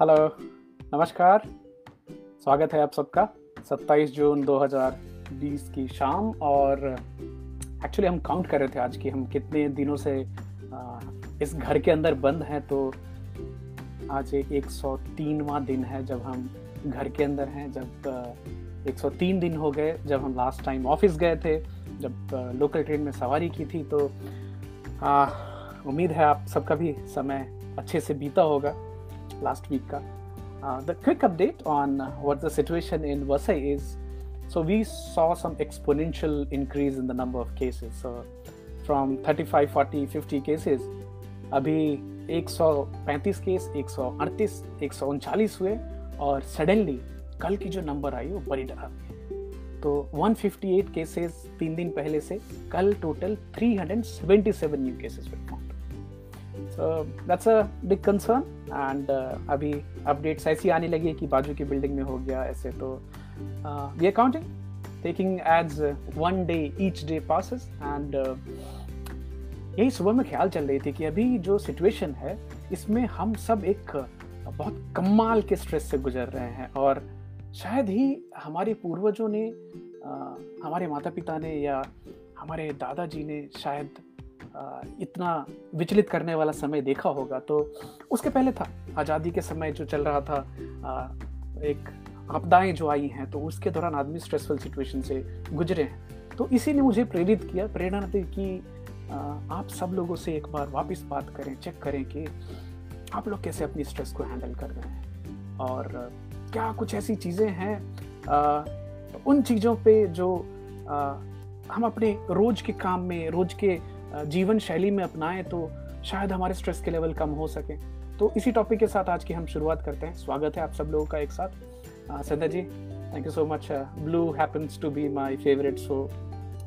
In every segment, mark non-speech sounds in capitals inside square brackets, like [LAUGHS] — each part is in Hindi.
हेलो नमस्कार। स्वागत है आप सबका। 27 जून 2020 की शाम और एक्चुअली हम काउंट कर रहे थे आज की हम कितने दिनों से इस घर के अंदर बंद हैं तो आज एक सौ तीनवा दिन है जब हम घर के अंदर हैं, जब एक सौ तीन दिन हो गए, जब हम लास्ट टाइम ऑफ़िस गए थे, जब लोकल ट्रेन में सवारी की थी तो उम्मीद है आप सबका भी समय अच्छे से बीता होगा। Last week. Uh, the quick update on what the situation in Vasai is. So we saw some exponential increase in the number of cases. So from 35, 40, 50 cases, अभी 135 केस 138 139 हुए और सडनली कल की जो नंबर आई वो बड़ी डरावनी तो 158 केसेस तीन दिन पहले से कल टोटल 377 न्यू केसेस हुए so that's a big concern and अभी अपडेट्स ऐसी आने लगी है कि बाजू की बिल्डिंग में हो गया ऐसे तो we are counting taking as one day each day passes and यही सुबह में ख्याल चल रही थी कि अभी जो सिचुएशन है इसमें हम सब एक बहुत कमाल के स्ट्रेस से गुजर रहे हैं। और शायद ही हमारे पूर्वजों ने uh, हमारे माता पिता ने या हमारे दादाजी ने शायद इतना विचलित करने वाला समय देखा होगा तो उसके पहले था। आज़ादी के समय जो चल रहा था एक आपदाएँ जो आई हैं तो उसके दौरान आदमी स्ट्रेसफुल सिचुएशन से गुजरे हैं। तो इसी ने मुझे प्रेरित किया, प्रेरणा दी कि आप सब लोगों से एक बार वापस बात करें, चेक करें कि आप लोग कैसे अपनी स्ट्रेस को हैंडल कर रहे हैं। और क्या कुछ ऐसी चीज़ें हैं उन चीज़ों पे जो हम अपने रोज के काम में, रोज के जीवन शैली में अपनाएँ तो शायद हमारे स्ट्रेस के लेवल कम हो सके। तो इसी टॉपिक के साथ आज की हम शुरुआत करते हैं। स्वागत है आप सब लोगों का एक साथ। Sandhya ji thank you so much blue happens to be my favourite so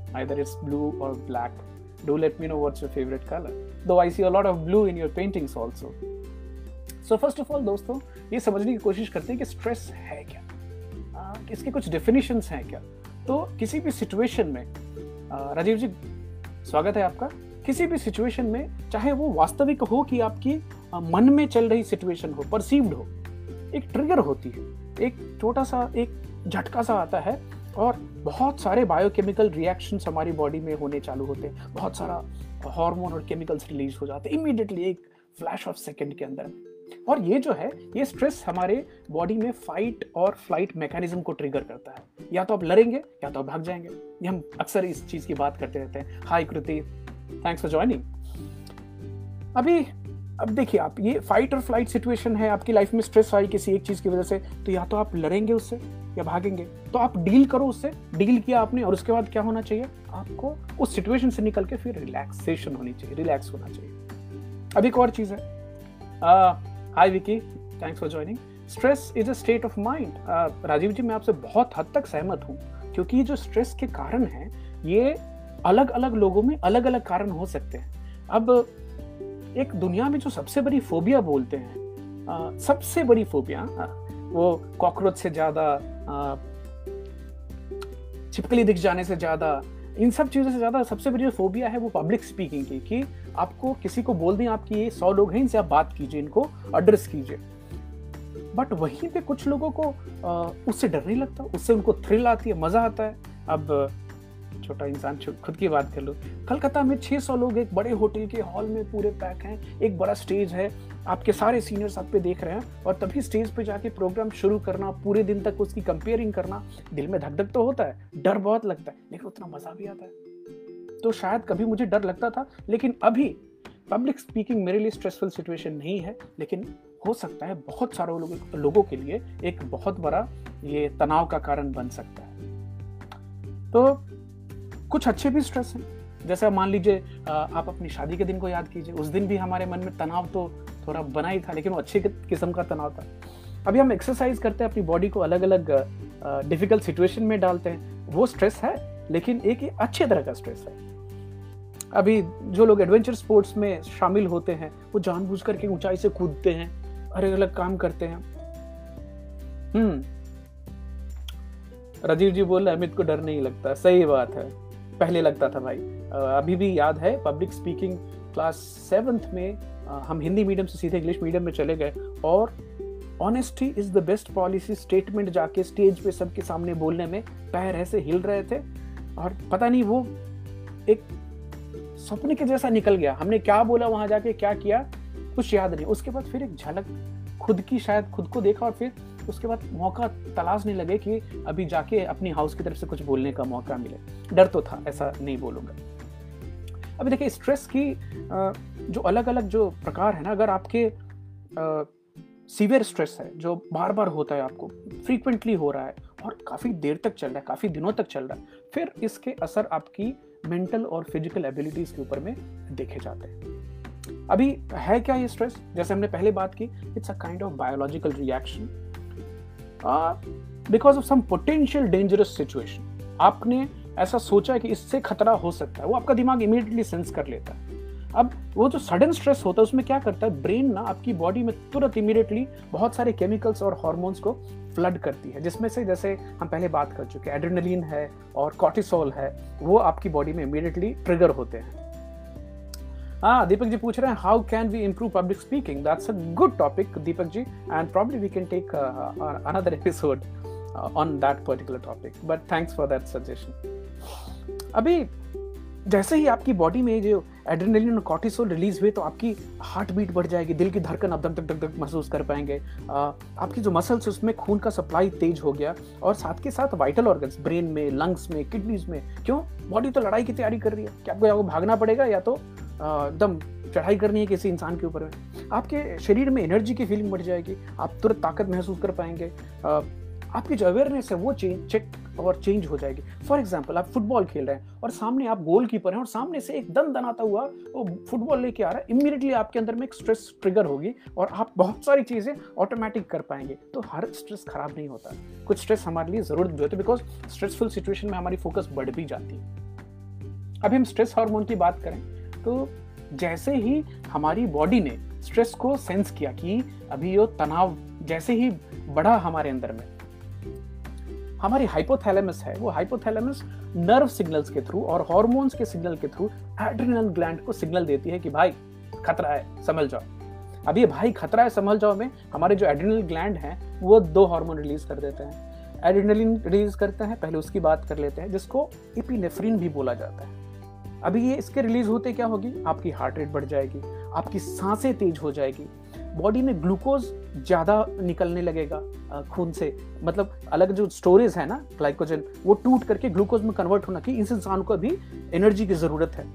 either it's blue or black. Do let me know what's your favorite color. Though i see a lot of blue in your paintings also. So first of all दोस्तों ये समझने की कोशिश करते हैं कि स्ट्रेस है क्या? आ, इसके कुछ डेफिनेशंस हैं क्या? तो किसी भी सिचुएशन में आ, राजीव जी स्वागत है आपका। किसी भी सिचुएशन में, चाहे वो वास्तविक हो कि आपकी मन में चल रही सिचुएशन हो परसीव्ड हो, एक ट्रिगर होती है। एक छोटा सा एक झटका सा आता है और बहुत सारे बायोकेमिकल रिएक्शंस हमारी बॉडी में होने चालू होते हैं। बहुत सारा हार्मोन और केमिकल्स रिलीज़ हो जाते हैं। इमीडिएटली एक फ्लैश ऑफ़ सेकंड के अंदर। और ये जो है, ये स्ट्रेस हमारे बॉडी में फाइट और फ़्लाइट मैकेनिज्म को ट्रिगर करता है। या तो आप लड़ेंगे, या तो आप भाग जाएँगे। ये हम अक्सर इस चीज़ की बात करते रहते हैं। Hi Kriti thanks for joining अभी, अब देखिए आप, ये फाइट और फ़्लाइट सिचुएशन है। आपकी लाइफ में स्ट्रेस आई किसी एक चीज़ की वजह से तो या तो आप लड़ेंगे उससे, या भागेंगे। तो आप डील करो उससे। डील किया आपने, और उसके बाद क्या होना चाहिए? आपको उस सिचुएशन से निकल के फिर रिलैक्सेशन होनी चाहिए। रिलैक्स होना चाहिए। अभी एक और चीज़ है। Hi Vicky thanks for joining stress is a state of mind Rajeev ji मैं आपसे बहुत हद तक सहमत हूँ क्योंकि ये जो स्ट्रेस के कारण हैं ये अलग अलग लोगों में अलग अलग कारण हो सकते हैं। अब एक दुनिया में जो सबसे बड़ी फोबिया बोलते हैं आ, सबसे बड़ी फोबिया वो कॉकरोच से ज़्यादा छिपकली दिख जाने से ज़्यादा इन सब चीज़ों से ज़्यादा सबसे बड़ी फोबिया है वो पब्लिक स्पीकिंग की कि आपको किसी को बोल दें, आपकी ये सौ लोग हैं, इनसे आप बात कीजिए, इनको एड्रेस कीजिए। बट वहीं पे कुछ लोगों को उससे डर नहीं लगता, उससे उनको थ्रिल आती है, मज़ा आता है। अब, छोटा इंसान खुद की बात कर लो। कलकत्ता में 600 लोग एक बड़े होटल के हॉल में पूरे पैक हैं, एक बड़ा स्टेज है, आपके सारे सीनियर्स आप पे देख रहे हैं, और तभी स्टेज पे जाके प्रोग्राम शुरू करना, पूरे दिन तक उसकी कंपेयरिंग करना, दिल में धक धक तो होता है, डर बहुत लगता है, लेकिन उतना मज़ा भी आता है। तो शायद कभी मुझे डर लगता था, लेकिन अभी पब्लिक स्पीकिंग मेरे लिए स्ट्रेसफुल सिचुएशन नहीं है, लेकिन हो सकता है बहुत सारे लोगों लोगों के लिए एक बहुत बड़ा ये तनाव का कारण बन सकता है। तो कुछ अच्छे भी स्ट्रेस हैं। जैसे मान लीजिए आप अपनी शादी के दिन को याद कीजिए। उस दिन भी हमारे मन में तनाव तो थोड़ा बना ही था, लेकिन वो अच्छे किस्म का तनाव था। अभी हम एक्सरसाइज करते हैं, अपनी बॉडी को अलग अलग डिफ़िकल्ट सिचुएशन में डालते हैं। वो स्ट्रेस है लेकिन एक ही अच्छे तरह का स्ट्रेस है। अभी जो लोग एडवेंचर स्पोर्ट्स में शामिल होते हैं, वो जानबूझ करके ऊंचाई से कूदते हैं अलग अलग काम करते हैं। हम्म। राजीव जी बोल अमित को डर नहीं लगता। सही बात है। पहले लगता था भाई। अभी भी याद है पब्लिक स्पीकिंग क्लास सेवन्थ में हम हिंदी मीडियम से सीधे इंग्लिश मीडियम में चले गए और honesty is the best policy statement जाके स्टेज पे सबके सामने बोलने में पैर ऐसे हिल रहे थे। और पता नहीं वो एक सपने के जैसा निकल गया। हमने क्या बोला वहाँ जाके, क्या किया, कुछ याद नहीं। उसके बाद फिर एक झलक खुद की, शायद खुद को देखा और फिर उसके बाद मौका तलाशने लगे कि अभी जाके अपनी हाउस की तरफ़ से कुछ बोलने का मौका मिले। डर तो था, ऐसा नहीं बोलूँगा। अभी देखिए स्ट्रेस की जो अलग अलग जो प्रकार है ना, अगर आपके सीवियर स्ट्रेस है, जो बार बार होता है आपको फ्रीक्वेंटली हो रहा है और काफ़ी देर तक चल रहा है, काफ़ी दिनों तक चल रहा है। फिर इसके असर आपकी मेंटल और फ़िज़िकल एबिलिटीज के ऊपर में देखे जाते हैं। अभी है क्या ये स्ट्रेस जैसे हमने पहले बात की it's a kind of biological reaction because of some potential dangerous situation आपने ऐसा सोचा कि इससे खतरा हो सकता है, वो आपका दिमाग इमीडिएटली सेंस कर लेता है। अब वो जो सडन स्ट्रेस होता है, उसमें क्या करता है? ब्रेन ना आपकी बॉडी में तुरंत इमीडिएटली बहुत सारे केमिकल्स और हॉर्मोन्स को फ्लड करती है, जिसमें से जैसे हम पहले बात कर चुके हैं एड्रेनलिन है और कॉर्टिसोल है, वो आपकी बॉडी में इमीडिएटली ट्रिगर होते हैं। हाँ दीपक जी पूछ रहे हैं how can we improve public speaking that's a good topic Deepak ji and probably we can take another episode on that particular topic but thanks for that suggestion अभी जैसे ही आपकी बॉडी में जो एड्रेनलिन और कॉर्टिसोल रिलीज़ हुए तो आपकी हार्ट बीट बढ़ जाएगी, दिल की धड़कन आप धक धक धक धक महसूस कर पाएँगे। आपकी जो मसल्स उसमें खून का सप्लाई तेज हो गया और साथ के साथ वाइटल ऑर्गन्स ब्रेन में लंग्स में किडनीज में, क्यों? बॉडी तो लड़ाई की तैयारी कर रही है। क्या आपको भागना पड़ेगा या तो एकदम चढ़ाई करनी है किसी इंसान के ऊपर? में आपके शरीर में एनर्जी की फीलिंग बढ़ जाएगी, आप तुरंत ताकत महसूस कर पाएँगे। आपकी जो अवेयरनेस है, वो चेंज चेक और चेंज हो जाएगी। फॉर एग्ज़ाम्पल आप फुटबॉल खेल रहे हैं और सामने आप गोल कीपर हैं और सामने से एक दन आता हुआ वो फुटबॉल लेके आ रहा है इमीडिएटली आपके अंदर में एक स्ट्रेस ट्रिगर होगी और आप बहुत सारी चीज़ें ऑटोमेटिक कर पाएँगे। तो हर स्ट्रेस खराब नहीं होता। कुछ स्ट्रेस हमारे लिए ज़रूरत भी होती है बिकॉज़ स्ट्रेसफुल सिचुएशन में हमारी फोकस बढ़ भी जाती है। अभी हम स्ट्रेस हार्मोन की बात करें तो जैसे ही हमारी बॉडी ने स्ट्रेस को सेंस किया कि अभी ये तनाव जैसे ही बढ़ा हमारे अंदर में हमारी हाइपोथैलेमस है, वो हाइपोथैलेमस नर्व सिग्नल्स के थ्रू और हॉर्मोन्स के सिग्नल के थ्रू एड्रिनल ग्लैंड को सिग्नल देती है कि भाई, खतरा है समझ जाओ। अब ये भाई खतरा है समझ जाओ में, हमारे जो एड्रिनल ग्लैंड हैं, वो दो हार्मोन रिलीज़ कर देते हैं। एड्रिनलिन रिलीज़ करते हैं, पहले उसकी बात कर लेते हैं, जिसको इपिनेफ्रिन भी बोला जाता है। अभी ये इसके रिलीज़ होते क्या होगी? आपकी हार्ट रेट बढ़ जाएगी, आपकी साँसें तेज हो जाएगी बॉडी में ग्लूकोज ज़्यादा निकलने लगेगा खून से। मतलब अलग जो स्टोरेज है ना ग्लाइकोजन वो टूट करके ग्लूकोज में कन्वर्ट होना कि इस इंसान को अभी एनर्जी की ज़रूरत है।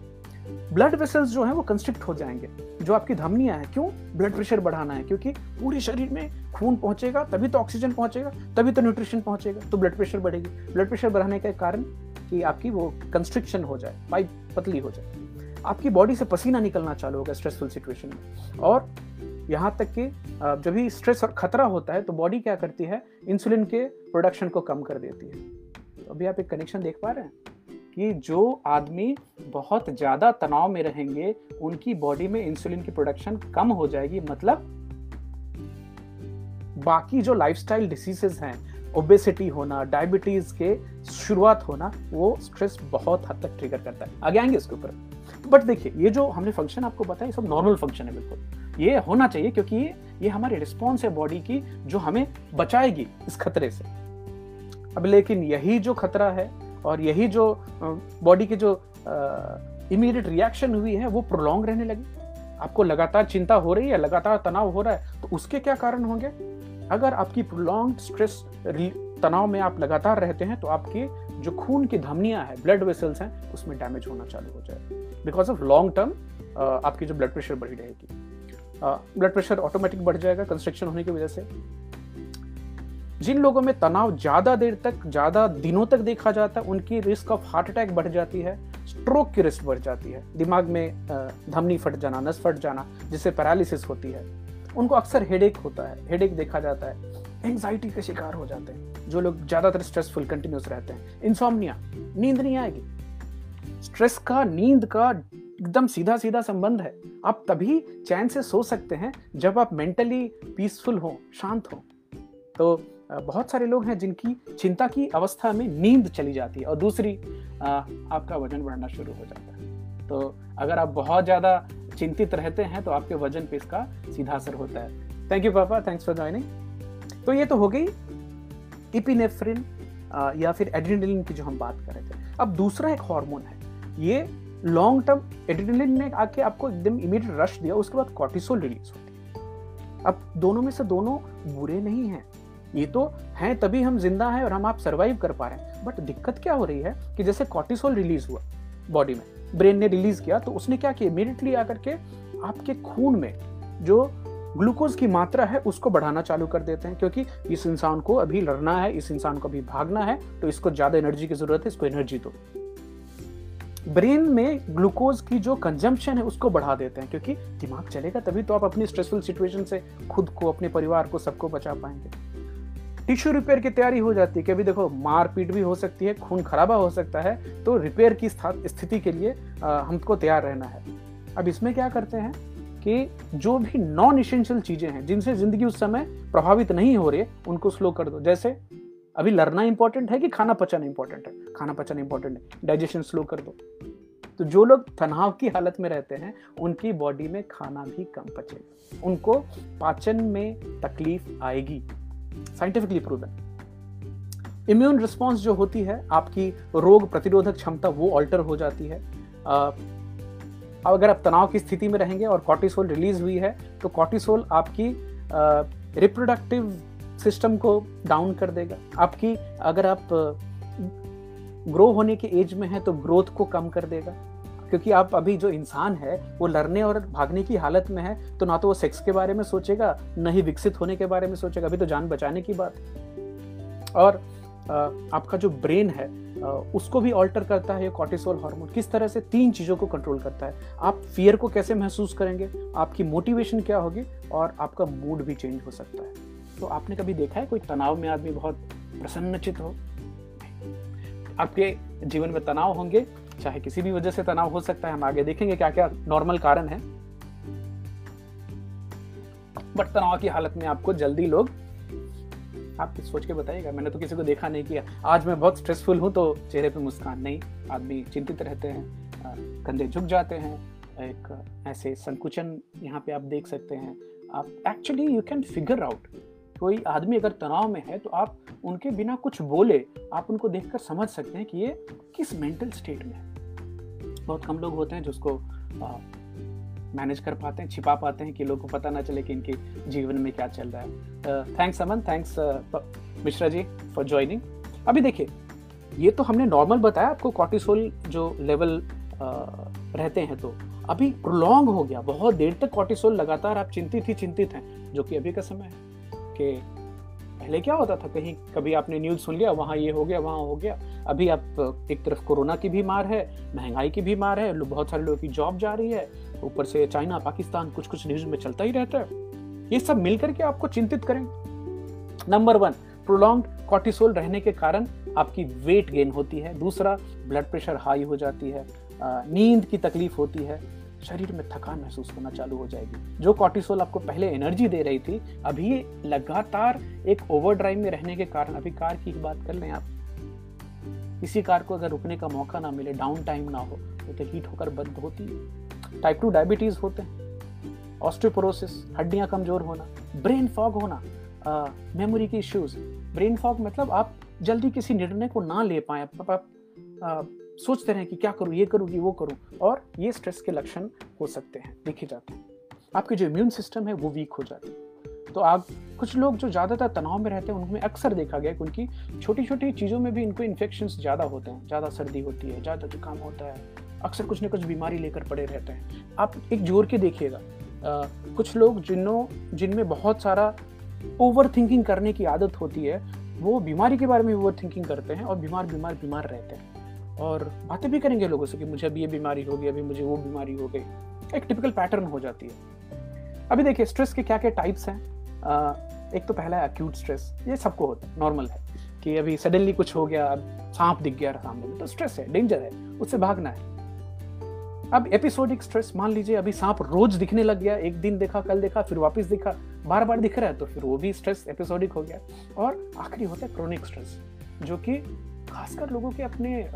ब्लड वेसल्स जो है वो कंस्ट्रिक्ट हो जाएँगे, जो आपकी धमनियाँ है। क्यों? ब्लड प्रेशर बढ़ाना है, क्योंकि पूरे शरीर में खून पहुंचेगा, तभी तो ऑक्सीजन पहुंचेगा, तभी तो न्यूट्रिशन पहुंचेगा तो ब्लड प्रेशर बढ़ेगी। ब्लड प्रेशर बढ़ाने का कारण कि आपकी वो कंस्ट्रिक्शन हो जाए पाइप पतली हो जाए। आपकी बॉडी से पसीना निकलना चालू होगा स्ट्रेसफुल सिचुएशन में। और यहाँ तक कि जब भी स्ट्रेस और खतरा होता है तो बॉडी क्या करती है? इंसुलिन के प्रोडक्शन को कम कर देती है। तो अभी आप एक कनेक्शन देख पा रहे हैं कि जो आदमी बहुत ज़्यादा तनाव में रहेंगे, उनकी बॉडी में इंसुलिन की प्रोडक्शन कम हो जाएगी। मतलब बाकी जो लाइफस्टाइल डिसीजेस हैं ओबेसिटी होना डायबिटीज़ के शुरुआत होना, वो स्ट्रेस बहुत हद तक ट्रिगर करता है। आगे आएँगे इसके ऊपर। बट देखिए, ये जो हमने फ़ंक्शन आपको बताया सब नॉर्मल फ़ंक्शन है बिल्कुल। ये होना चाहिए क्योंकि ये ये हमारी रिस्पॉन्स है बॉडी की, जो हमें बचाएगी इस खतरे से। अब लेकिन यही जो खतरा है और यही जो बॉडी की जो इमीडिएट रिएक्शन हुई है, वो प्रोलॉन्ग रहने लगी। आपको लगातार चिंता हो रही है, लगातार तनाव हो रहा है तो उसके क्या कारण होंगे? अगर आपकी प्रोलॉन्ग स्ट्रेस तनाव में आप लगातार रहते हैं तो आपकी जो खून की धमनियाँ हैं ब्लड वेसल्स हैं, उसमें डैमेज होना चालू हो जाए। बिकॉज़ ऑफ़ लॉन्ग टर्म आपकी जो ब्लड प्रेशर बढ़ी रहेगी। ब्लड प्रेशर ऑटोमेटिक बढ़ जाएगा कंस्ट्रक्शन होने की वजह से। जिन लोगों में तनाव ज़्यादा देर तक, ज़्यादा दिनों तक देखा जाता है, उनकी रिस्क ऑफ़ हार्ट अटैक बढ़ जाती है स्ट्रोक की रिस्क बढ़ जाती है। दिमाग में धमनी फट जाना, नस फट जाना, जिससे पैरालिसिस होती है, उनको अक्सर हेडेक होता है। हेडेक देखा जाता है। एंग्जाइटी के शिकार हो जाते हैं, जो लोग ज़्यादातर स्ट्रेसफुल कंटिन्यूस रहते हैं। इंसोमनिया नींद नहीं आएगी। स्ट्रेस का, नींद का एकदम सीधा सीधा संबंध है। आप तभी चैन से सो सकते हैं जब आप मेंटली पीसफुल हो, शांत हो। तो बहुत सारे लोग हैं जिनकी चिंता की अवस्था में नींद चली जाती है और दूसरी आपका वज़न बढ़ना शुरू हो जाता है। तो अगर आप बहुत ज़्यादा चिंतित रहते हैं तो आपके वज़न पे इसका सीधा असर होता है। थैंक यू पापा थैंक्स फॉर ज्वाइनिंग तो ये तो हो गई इपिनेफ्रिन या फिर एड्रेनलिन की जो हम बात कर रहे थे। अब दूसरा एक हार्मोन है। ये लॉन्ग टर्म एड्रेनलिन ने आके आपको एकदम इमीडिएट रश दिया, उसके बाद कॉर्टिसोल रिलीज़ होती है। अब दोनों में से दोनों बुरे नहीं हैं। ये तो हैं, तभी हम ज़िंदा हैं और हम आप सर्वाइव कर पा रहे हैं। बट दिक्कत क्या हो रही है कि जैसे कॉर्टिसोल रिलीज़ हुआ बॉडी में ब्रेन ने रिलीज़ किया तो उसने क्या किया? इमीडिएटली आकर के आपके खून में जो ग्लूकोज की मात्रा है, उसको बढ़ाना चालू कर देते हैं, क्योंकि इस इंसान को अभी लड़ना है, इस इंसान को अभी भागना है तो इसको ज़्यादा एनर्जी की ज़रूरत है, इसको एनर्जी दो। ब्रेन में ग्लूकोज की जो कंजम्पशन है, उसको बढ़ा देते हैं, क्योंकि दिमाग चलेगा, तभी तो आप अपनी स्ट्रेसफुल सिचुएशन से खुद को, अपने परिवार को, सबको बचा पाएँगे। टिश्यू रिपेयर की तैयारी हो जाती है कभी देखो, मारपीट भी हो सकती है, खून खराबा हो सकता है तो रिपेयर की स्थिति के लिए हमको तैयार रहना है। अब इसमें क्या करते हैं? कि जो भी नॉन इसेंशियल चीज़ें हैं, जिनसे ज़िंदगी उस समय प्रभावित नहीं हो रही उनको स्लो कर दो। जैसे, अभी लड़ना इंपॉर्टेंट है कि खाना पचाना इंपॉर्टेंट है? खाना पचाना इंपॉर्टेंट है। डाइजेशन स्लो कर दो। तो जो लोग तनाव की हालत में रहते हैं, उनकी बॉडी में खाना भी कम पचेगा। उनको पाचन में तकलीफ़ आएगी। साइंटिफिकली प्रूवन इम्यून रिस्पॉन्स जो होती है, आपकी रोग प्रतिरोधक क्षमता वो ऑल्टर हो जाती है। अगर आप तनाव की स्थिति में रहेंगे और कॉर्टिसोल रिलीज़ हुई है तो कॉर्टिसोल आपकी रिप्रोडक्टिव सिस्टम को डाउन कर देगा। आपकी, अगर आप ग्रो होने के एज में है तो ग्रोथ को कम कर देगा। क्योंकि आप अभी जो इंसान है, वो लड़ने और भागने की हालत में है तो ना तो वो सेक्स के बारे में सोचेगा, न ही विकसित होने के बारे में सोचेगा। अभी तो जान बचाने की बात। और आपका जो ब्रेन है उसको भी ऑल्टर करता है, ये कॉर्टिसोल हार्मोन किस तरह से तीन चीज़ों को कंट्रोल करता है? आप फियर को कैसे महसूस करेंगे? आपकी मोटिवेशन क्या होगी? और आपका मूड भी चेंज हो सकता है। तो आपने कभी देखा है? कोई तनाव में आदमी बहुत प्रसन्नचित हो? आपके जीवन में तनाव होंगे, चाहे किसी भी वजह से तनाव हो सकता है, हम आगे देखेंगे क्या क्या नॉर्मल कारण है। बट तनाव की हालत में आपको जल्दी लोग आप सोच के बताइएगा। मैंने तो किसी को देखा नहीं किया। आज मैं बहुत स्ट्रेसफुल हूँ तो चेहरे पे मुस्कान नहीं। आदमी चिंतित रहते हैं कंधे झुक जाते हैं, एक ऐसे संकुचन यहाँ पे आप देख सकते हैं। आप actually you can figure out कोई आदमी अगर तनाव में है तो आप उनके बिना कुछ बोले, आप उनको देखकर समझ सकते हैं कि ये किस मेंटल स्टेट में है। बहुत कम लोग होते हैं, जिसको मैनेज कर पाते हैं छिपा पाते हैं कि लोगों को पता ना चले कि इनके जीवन में क्या चल रहा है। Thanks Aman thanks Mishra ji for joining अभी देखिए ये तो हमने नॉर्मल बताया आपको कॉर्टिसोल जो लेवल uh, रहते हैं तो। अभी प्रोलॉन्ग हो गया बहुत देर तक कॉर्टिसोल लगातार आप चिंतित ही चिंतित हैं जो कि अभी का समय है कि पहले क्या होता था? कहीं, कभी आपने न्यूज़ सुन लिया, वहाँ ये हो गया, वहाँ हो गया। अभी आप एक तरफ़ कोरोना की भी मार है, महँगाई की भी मार है बहुत सारे लोगों की जॉब जा रही है, ऊपर से चाइना पाकिस्तान कुछ कुछ न्यूज़ में चलता ही रहता है। ये सब मिलकर के आपको चिंतित करें। नंबर वन प्रोलॉन्ग कॉर्टिसोल रहने के कारण आपकी वेट गेन होती है। दूसरा ब्लड प्रेशर हाई हो जाती है। नींद की तकलीफ़ होती है। शरीर में थकान महसूस होना चालू हो जाएगी। जो कॉर्टिसोल आपको पहले एनर्जी दे रही थी अभी लगातार एक ओवरड्राइव में रहने के कारण अभी कार की बात कर लें आप। किसी कार को अगर रुकने का मौका ना मिले डाउन टाइम ना हो तो हीट होकर बंद होती है। टाइप टू डायबिटीज़ होते हैं। ऑस्ट्रोपोरोसिस हड्डियाँ कमज़ोर होना ब्रेन फॉग होना मेमोरी के इश्यूज़ ब्रेन फॉग मतलब आप जल्दी किसी निर्णय को ना ले पाए आप, आप, आप सोचते रहें कि क्या करूँ, ये करूँ कि वो करूँ, और ये स्ट्रेस के लक्षण हो सकते हैं, देखे जाते हैं। आपके जो इम्यून सिस्टम है, वो वीक हो जाते हैं। तो आप, कुछ लोग जो ज़्यादातर तनाव में रहते हैं, उनमें अक्सर देखा गया कि उनकी छोटी छोटी चीज़ों में भी इनको इन्फेक्शन ज़्यादा होते हैं। ज़्यादा सर्दी होती है, ज़्यादा जुकाम होता है, अक्सर कुछ ना कुछ बीमारी लेकर पड़े रहते हैं। आप एक ज़ोर के देखिएगा कुछ लोग जिनों जिनमें बहुत सारा ओवर थिंकिंग करने की आदत होती है, वो बीमारी के बारे में ओवर थिंकिंग करते हैं और बीमार बीमार बीमार रहते हैं। और बातें भी करेंगे लोगों से कि मुझे अभी ये बीमारी हो गई अभी मुझे वो बीमारी हो गई। एक टिपिकल पैटर्न हो जाती है। अभी देखिए स्ट्रेस के क्या क्या टाइप्स हैं एक तो पहला है अक्यूट स्ट्रेस ये सबको होता है नॉर्मल है कि अभी सडनली कुछ हो गया सांप दिख गया सामने तो स्ट्रेस है डेंजर है, उससे भागना है। अब एपिसोडिक स्ट्रेस मान लीजिए अभी सांप रोज दिखने लग गया, एक दिन देखा, कल देखा, फिर वापस दिखा बार बार दिख रहा है तो फिर वो भी स्ट्रेस एपिसोडिक हो गया। और आखिरी होता है क्रोनिक स्ट्रेस जो कि खासकर लोगों के अपने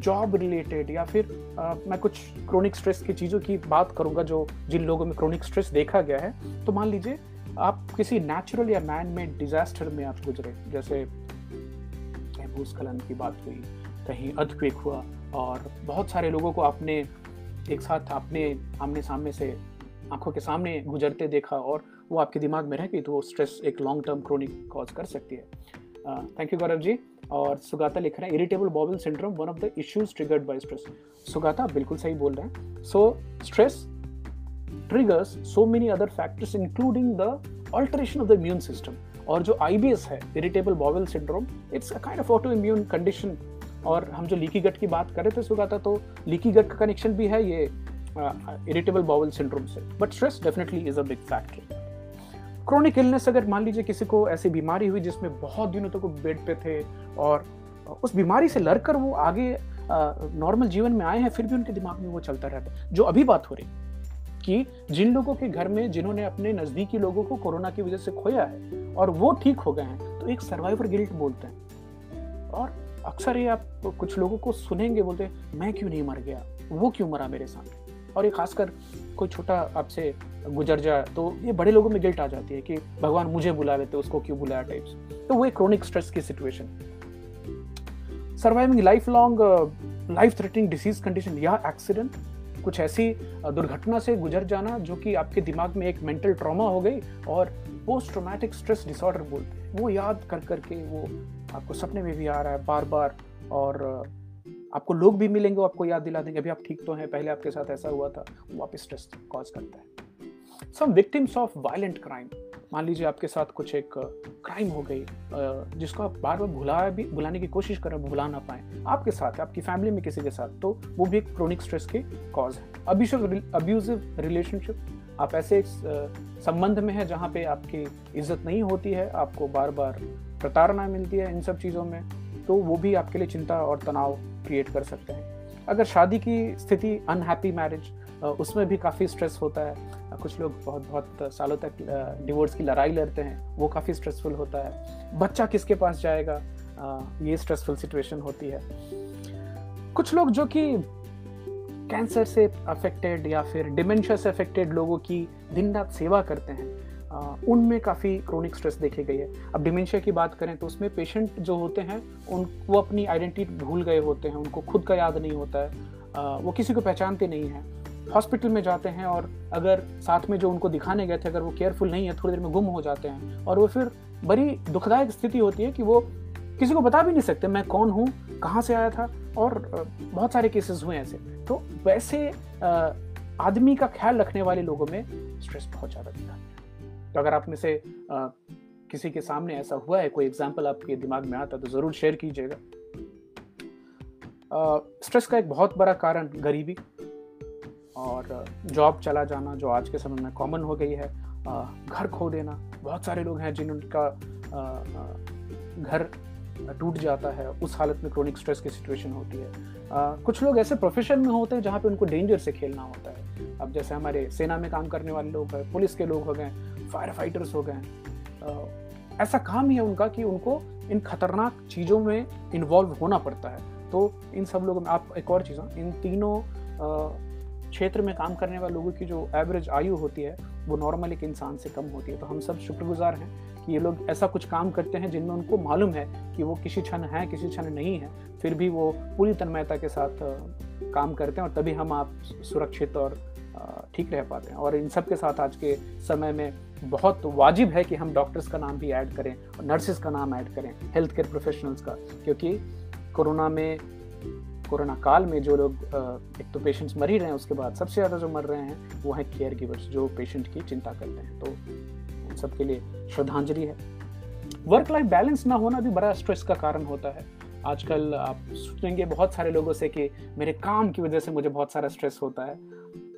जॉब रिलेटेड या फिर आ, मैं कुछ क्रोनिक स्ट्रेस की चीज़ों की बात करूँगा जो जिन लोगों में क्रोनिक स्ट्रेस देखा गया है तो मान लीजिए आप किसी नेचुरल या मैन मेड डिजास्टर में आप गुजरे जैसे भूस्खलन की बात हुई कहीं अर्थक्वेक हुआ और बहुत सारे लोगों को आपने एक साथ आपने आमने सामने से आँखों के सामने गुजरते देखा और वो आपके दिमाग में रह गई तो वो स्ट्रेस एक लॉन्ग टर्म क्रोनिक कॉज कर सकती है। थैंक यू गौरव जी और सुगाता लिख रहे हैं irritable bowel syndrome one of the issues triggered by stress Sugata बिल्कुल सही बोल रहे हैं। So stress triggers so many other factors, including the alteration of the immune system. और जो IBS है irritable bowel syndrome it's a kind of autoimmune condition और हम जो लीकी गट की बात कर रहे थे सुगाता तो लीकी गट का कनेक्शन भी है ये इरिटेबल बॉबल सिंड्रोम से। But stress definitely is a big factor chronic illness अगर मान लीजिए किसी को ऐसी बीमारी हुई जिसमें बहुत दिनों तक तो बेड पे थे और उस बीमारी से लड़कर वो आगे नॉर्मल जीवन में आए हैं, फिर भी उनके दिमाग में वो चलता रहता है। जो अभी बात हो रही कि जिन लोगों के घर में जिन्होंने अपने नजदीकी लोगों को कोरोना की वजह से खोया है और वो ठीक हो गए हैं तो एक सर्वाइवर गिल्ट बोलते हैं। और अक्सर ये आप कुछ लोगों को सुनेंगे, बोलते हैं, मैं क्यों नहीं मर गया? वो क्यों मरा मेरे सामने? और ये खासकर कोई छोटा आपसे गुजर जाए तो ये बड़े लोगों में गिल्ट आ जाती है कि भगवान मुझे बुला लेते, उसको क्यों बुलाया टाइप्स तो वो एक क्रोनिक स्ट्रेस की situation surviving life long life threatening disease condition या एक्सीडेंट कुछ ऐसी दुर्घटना से गुजर जाना जो कि आपके दिमाग में एक मेंटल ट्रॉमा हो गई और पोस्ट ट्रोमैटिक स्ट्रेस डिसऑर्डर बोलते हैं। वो याद कर करके वो आपको सपने में भी आ रहा है बार बार और आपको लोग भी मिलेंगे, वो आपको याद दिला देंगे। अभी आप ठीक तो हैं, पहले आपके साथ ऐसा हुआ था, वो आप स्ट्रेस कॉज करता है। Some victims of violent crime मान लीजिए आपके साथ कुछ एक क्राइम हो गई जिसको आप बार बार भुला भी, भुलाने की कोशिश करें भुला ना पाए। आपके साथ, आपकी फैमिली में किसी के साथ तो वो भी एक क्रोनिक स्ट्रेस की कॉज है। अब्यूजिव रिलेशनशिप आप ऐसे एक संबंध में है जहाँ पे आपकी इज़्ज़त नहीं होती है, आपको बार बार प्रताड़ना मिलती है इन सब चीज़ों में तो वो भी आपके लिए चिंता और तनाव क्रिएट कर सकते हैं। अगर शादी की स्थिति अनहैप्पी मैरिज उसमें भी काफ़ी स्ट्रेस होता है। कुछ लोग बहुत बहुत सालों तक डिवोर्स की लड़ाई लड़ते हैं, वो काफ़ी स्ट्रेसफुल होता है। बच्चा किसके पास जाएगा? ये स्ट्रेसफुल सिचुएशन होती है। कुछ लोग जो कि कैंसर से अफेक्टेड या फिर डिमेंशिया से अफेक्टेड लोगों की दिन रात सेवा करते हैं उनमें काफ़ी क्रोनिक स्ट्रेस देखे गई है। अब डिमेंशिया की बात करें तो उसमें पेशेंट जो होते हैं, उन, वो अपनी आइडेंटिटी भूल गए होते हैं, उनको खुद का याद नहीं होता है। वो किसी को पहचानते नहीं हैं। हॉस्पिटल में जाते हैं और अगर साथ में जो उनको दिखाने गए थे, अगर वो केयरफुल नहीं है, थोड़ी देर में गुम हो जाते हैं और वो फिर बड़ी दुखदायक स्थिति होती है कि वो किसी को बता भी नहीं सकते, मैं कौन हूँ, कहाँ से आया था और बहुत सारे केसेस हुए ऐसे। तो वैसे आदमी का ख्याल रखने वाले लोगों में स्ट्रेस बहुत ज़्यादा दिखा तो अगर आप में से आ, किसी के सामने ऐसा हुआ है कोई एग्ज़ाम्पल आपके दिमाग में आता तो ज़रूर शेयर कीजिएगा। स्ट्रेस का एक बहुत बड़ा कारण गरीबी और जॉब चला जाना जो आज के समय में कॉमन हो गई है। घर खो देना बहुत सारे लोग हैं जिनका घर टूट जाता है उस हालत में क्रोनिक स्ट्रेस की सिचुएशन होती है। आ, कुछ लोग ऐसे प्रोफेशन में होते हैं जहाँ पे उनको डेंजर से खेलना होता है। अब जैसे हमारे सेना में काम करने वाले लोग हैं पुलिस के लोग हो गए फायर फाइटर्स हो गए ऐसा काम ही है उनका कि उनको इन खतरनाक चीज़ों में इन्वॉल्व होना पड़ता है। तो इन सब लोगों में आप एक और चीज़ इन तीनों क्षेत्र में काम करने वाले लोगों की जो एवरेज आयु होती है वो नॉर्मल एक इंसान से कम होती है। तो हम सब शुक्रगुजार हैं कि ये लोग ऐसा कुछ काम करते हैं जिनमें उनको मालूम है कि वो किसी क्षण है, किसी क्षण नहीं है, फिर भी वो पूरी तन्मयता के साथ काम करते हैं और तभी हम आप सुरक्षित और ठीक रह पाते हैं। और इन सब के साथ आज के समय में बहुत वाजिब है कि हम डॉक्टर्स का नाम भी ऐड करें और नर्सेज का नाम ऐड करें हेल्थ केयर प्रोफेशनल्स का, क्योंकि कोरोना में कोरोना काल में जो लोग एक तो पेशेंट्स मर ही रहे हैं, उसके बाद सबसे ज़्यादा जो मर रहे हैं, वो हैं केयर गिवर्स जो पेशेंट की चिंता करते हैं। तो उन सबके लिए श्रद्धांजलि है। वर्क लाइफ बैलेंस ना होना भी बड़ा स्ट्रेस का कारण होता है। आजकल आप सुनेंगे बहुत सारे लोगों से कि मेरे काम की वजह से मुझे बहुत सारा स्ट्रेस होता है।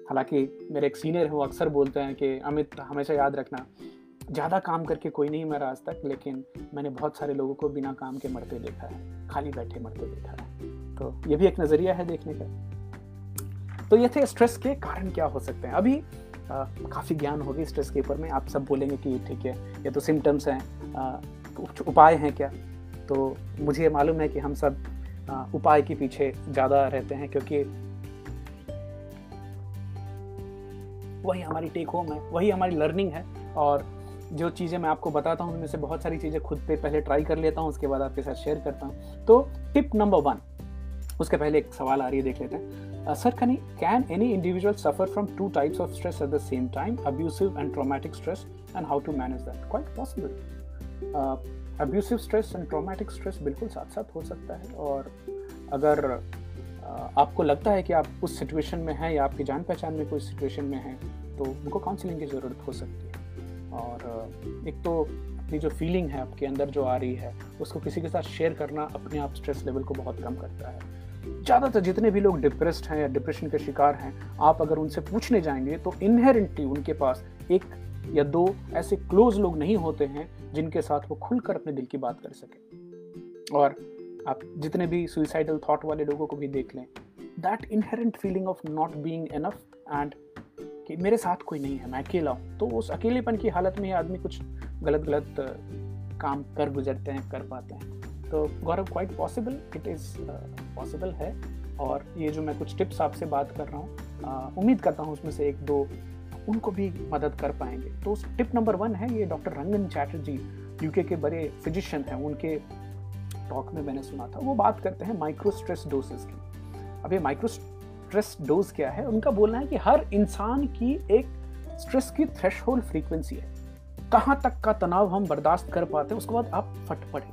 हालाँकि मेरे एक सीनियर हैं, वो अक्सर बोलते हैं कि, अमित, हमेशा याद रखना, ज़्यादा काम करके कोई नहीं मरा आज तक, लेकिन मैंने बहुत सारे लोगों को बिना काम के मरते देखा है, खाली बैठे मरते देखा है। तो ये भी एक नज़रिया है देखने का। तो ये थे स्ट्रेस के कारण क्या हो सकते हैं। अभी काफ़ी ज्ञान होगी स्ट्रेस के ऊपर में। आप सब बोलेंगे कि ठीक है, ये तो सिम्टम्स हैं कुछ उपाय हैं क्या? तो मुझे मालूम है कि हम सब उपाय के पीछे ज़्यादा रहते हैं क्योंकि वही हमारी टेक होम है, वही हमारी लर्निंग है। और जो चीज़ें मैं आपको बताता हूँ, उनमें से बहुत सारी चीज़ें खुद पे पहले ट्राई कर लेता हूँ, उसके बाद आपके साथ शेयर करता हूँ। तो टिप नंबर वन उसके पहले एक सवाल आ रही है, देख लेते हैं। Sir Kani can any individual suffer from two types of stress at the same time abusive and traumatic stress and how to manage that quite possible abusive stress and traumatic stress बिल्कुल साथ साथ हो सकता है, और अगर आपको लगता है कि आप उस सिचुएशन में हैं या आपकी जान पहचान में कोई सिचुएशन में है तो उनको काउंसलिंग की ज़रूरत हो सकती है। और एक तो अपनी जो फीलिंग है आपके अंदर जो आ रही है, उसको किसी के साथ शेयर करना अपने आप स्ट्रेस लेवल को बहुत कम करता है। ज़्यादातर जितने भी लोग डिप्रेस्ड हैं या डिप्रेशन के शिकार हैं, आप अगर उनसे पूछने जाएँगे तो इनहेरेंटली उनके पास एक या दो ऐसे क्लोज लोग नहीं होते हैं, जिनके साथ वो खुलकर अपने दिल की बात कर सके। और आप जितने भी सुइसाइडल थॉट वाले लोगों को भी देख लें that inherent feeling of not being enough and कि मेरे साथ कोई नहीं है, मैं अकेला हूँ। तो उस अकेलेपन की हालत में आदमी कुछ गलत गलत काम कर गुजरते हैं, कर पाते हैं। तो Gaurav quite possible it is possible है। और ये जो मैं कुछ टिप्स आपसे बात कर रहा हूँ उम्मीद करता हूँ उसमें से एक दो उनको भी मदद कर पाएँगे। तो टिप नंबर वन है, ये डॉक्टर रंगन चैटर्जी यूके के बड़े फिजिशियन हैं। उनके टॉक में मैंने सुना था। वो बात करते हैं माइक्रो स्ट्रेस डोसेस की। अब ये माइक्रो स्ट्रेस डोज क्या है? उनका बोलना है कि हर इंसान की एक स्ट्रेस की थ्रेश होल्ड फ्रीक्वेंसी है। कहाँ तक का तनाव हम बर्दाश्त कर पाते हैं, उसके बाद आप फट पड़े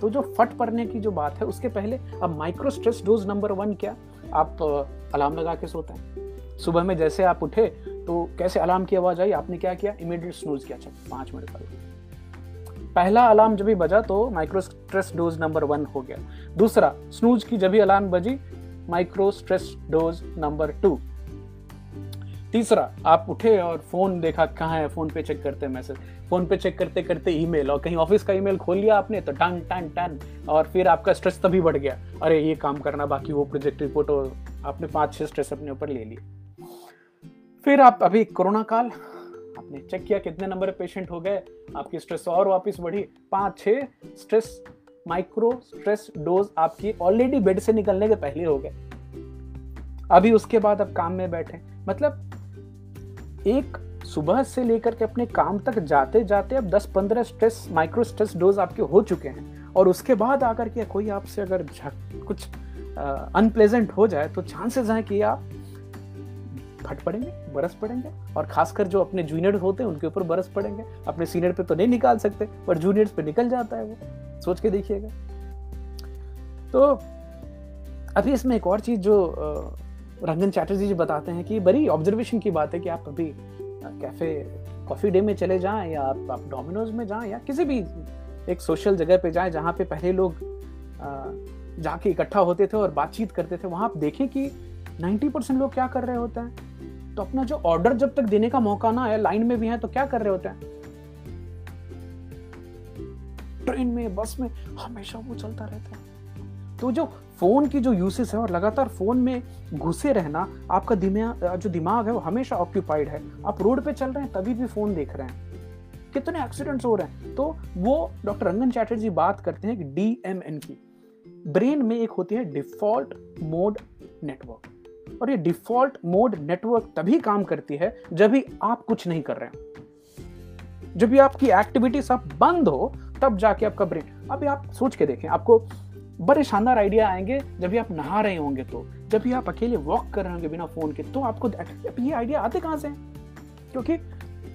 तो जो फट पड़ने की जो बात है, उसके पहले अब micro stress dose number one क्या? आप अलार्म लगा के सोते हैं। सुबह में जैसे आप उठे तो कैसे अलार्म की आवाज़ आई? आपने क्या किया? इमीडिएट स्नूज किया, चल, पाँच मिनट पहले। पहला अलार्म जब भी बजा तो micro stress dose number one हो गया। दूसरा स्नूज की जब भी अलार्म बजी micro stress dose number two तीसरा, आप उठे और फ़ोन देखा कहाँ है, फ़ोन पे चेक करते मैसेज। फ़ोन पे चेक करते करते ईमेल और कहीं ऑफ़िस का ईमेल खोल लिया आपने तो टन टन टन और फिर आपका स्ट्रेस तभी बढ़ गया। अरे, ये काम करना बाकी वो प्रोजेक्ट रिपोर्ट और आपने पाँच, छह स्ट्रेस अपने ऊपर ले लिए। फिर आप अभी कोरोना काल, आपने चेक किया कितने नंबर पेशेंट हो गए, आपकी स्ट्रेस और वापस बढ़ी। पाँच, छह स्ट्रेस माइक्रो स्ट्रेस डोज आपकी ऑलरेडी बेड से निकलने के पहले हो गए। अभी उसके बाद आप काम में बैठे। मतलब एक सुबह से लेकर के अपने काम तक जाते जाते अब 10-15 स्ट्रेस माइक्रो स्ट्रेस डोज आपके हो चुके हैं। और उसके बाद आकर के कोई आपसे अगर कुछ अनप्लेजेंट हो जाए तो चांसेस हैं कि आप फट पड़ेंगे, बरस पड़ेंगे। और खासकर जो अपने जूनियर होते हैं, उनके ऊपर बरस पड़ेंगे। अपने सीनियर पे तो नहीं निकाल सकते, पर जूनियर्स पे निकल जाता है वो। सोच के देखिएगा। तो अभी इसमें एक और चीज़ जो रंजन चैटर्जी जी बताते हैं कि बड़ी ऑब्जर्वेशन की बात है कि आप अभी कैफ़े कॉफ़ी डे में चले जाएँ या आप, आप डोमिनोज में जाएँ या किसी भी एक सोशल जगह पे जाएँ जहाँ पे पहले लोग जाके इकट्ठा होते थे और बातचीत करते थे वहाँ आप देखें कि 90 परसेंट लोग क्या कर रहे होते हैं? तो अपना जो ऑर्डर जब तक देने का मौका ना आया लाइन में भी है तो क्या कर रहे होते हैं? ट्रेन में बस में हमेशा वो चलता रहता है। तो जो फ़ोन की जो यूसेस है और लगातार फ़ोन में घुसे रहना आपका दिमाग जो दिमाग है वो हमेशा ऑक्यूपाइड है। आप रोड पे चल रहे हैं, तभी भी फ़ोन देख रहे हैं। कितने एक्सीडेंट्स हो रहे हैं। तो वो डॉक्टर रंगन चैटर्जी बात करते हैं कि डीएमएन की। ब्रेन में एक होती है डिफ़ॉल्ट मोड नेटवर्क। और ये डिफ़ॉल्ट मोड नेटवर्क तभी काम करती है जब भी आप कुछ नहीं कर रहे हैं। जब भी आपकी एक्टिविटी सब बंद हो, तब जाके आपका ब्रेन। अभी आप सोच के देखें, आपको बड़े शानदार आइडिया आएँगे जब भी आप नहा रहे होंगे तो। जब भी आप अकेले वॉक कर रहे होंगे बिना फ़ोन के तो आपको ये आइडिया आते कहाँ से हैं? क्योंकि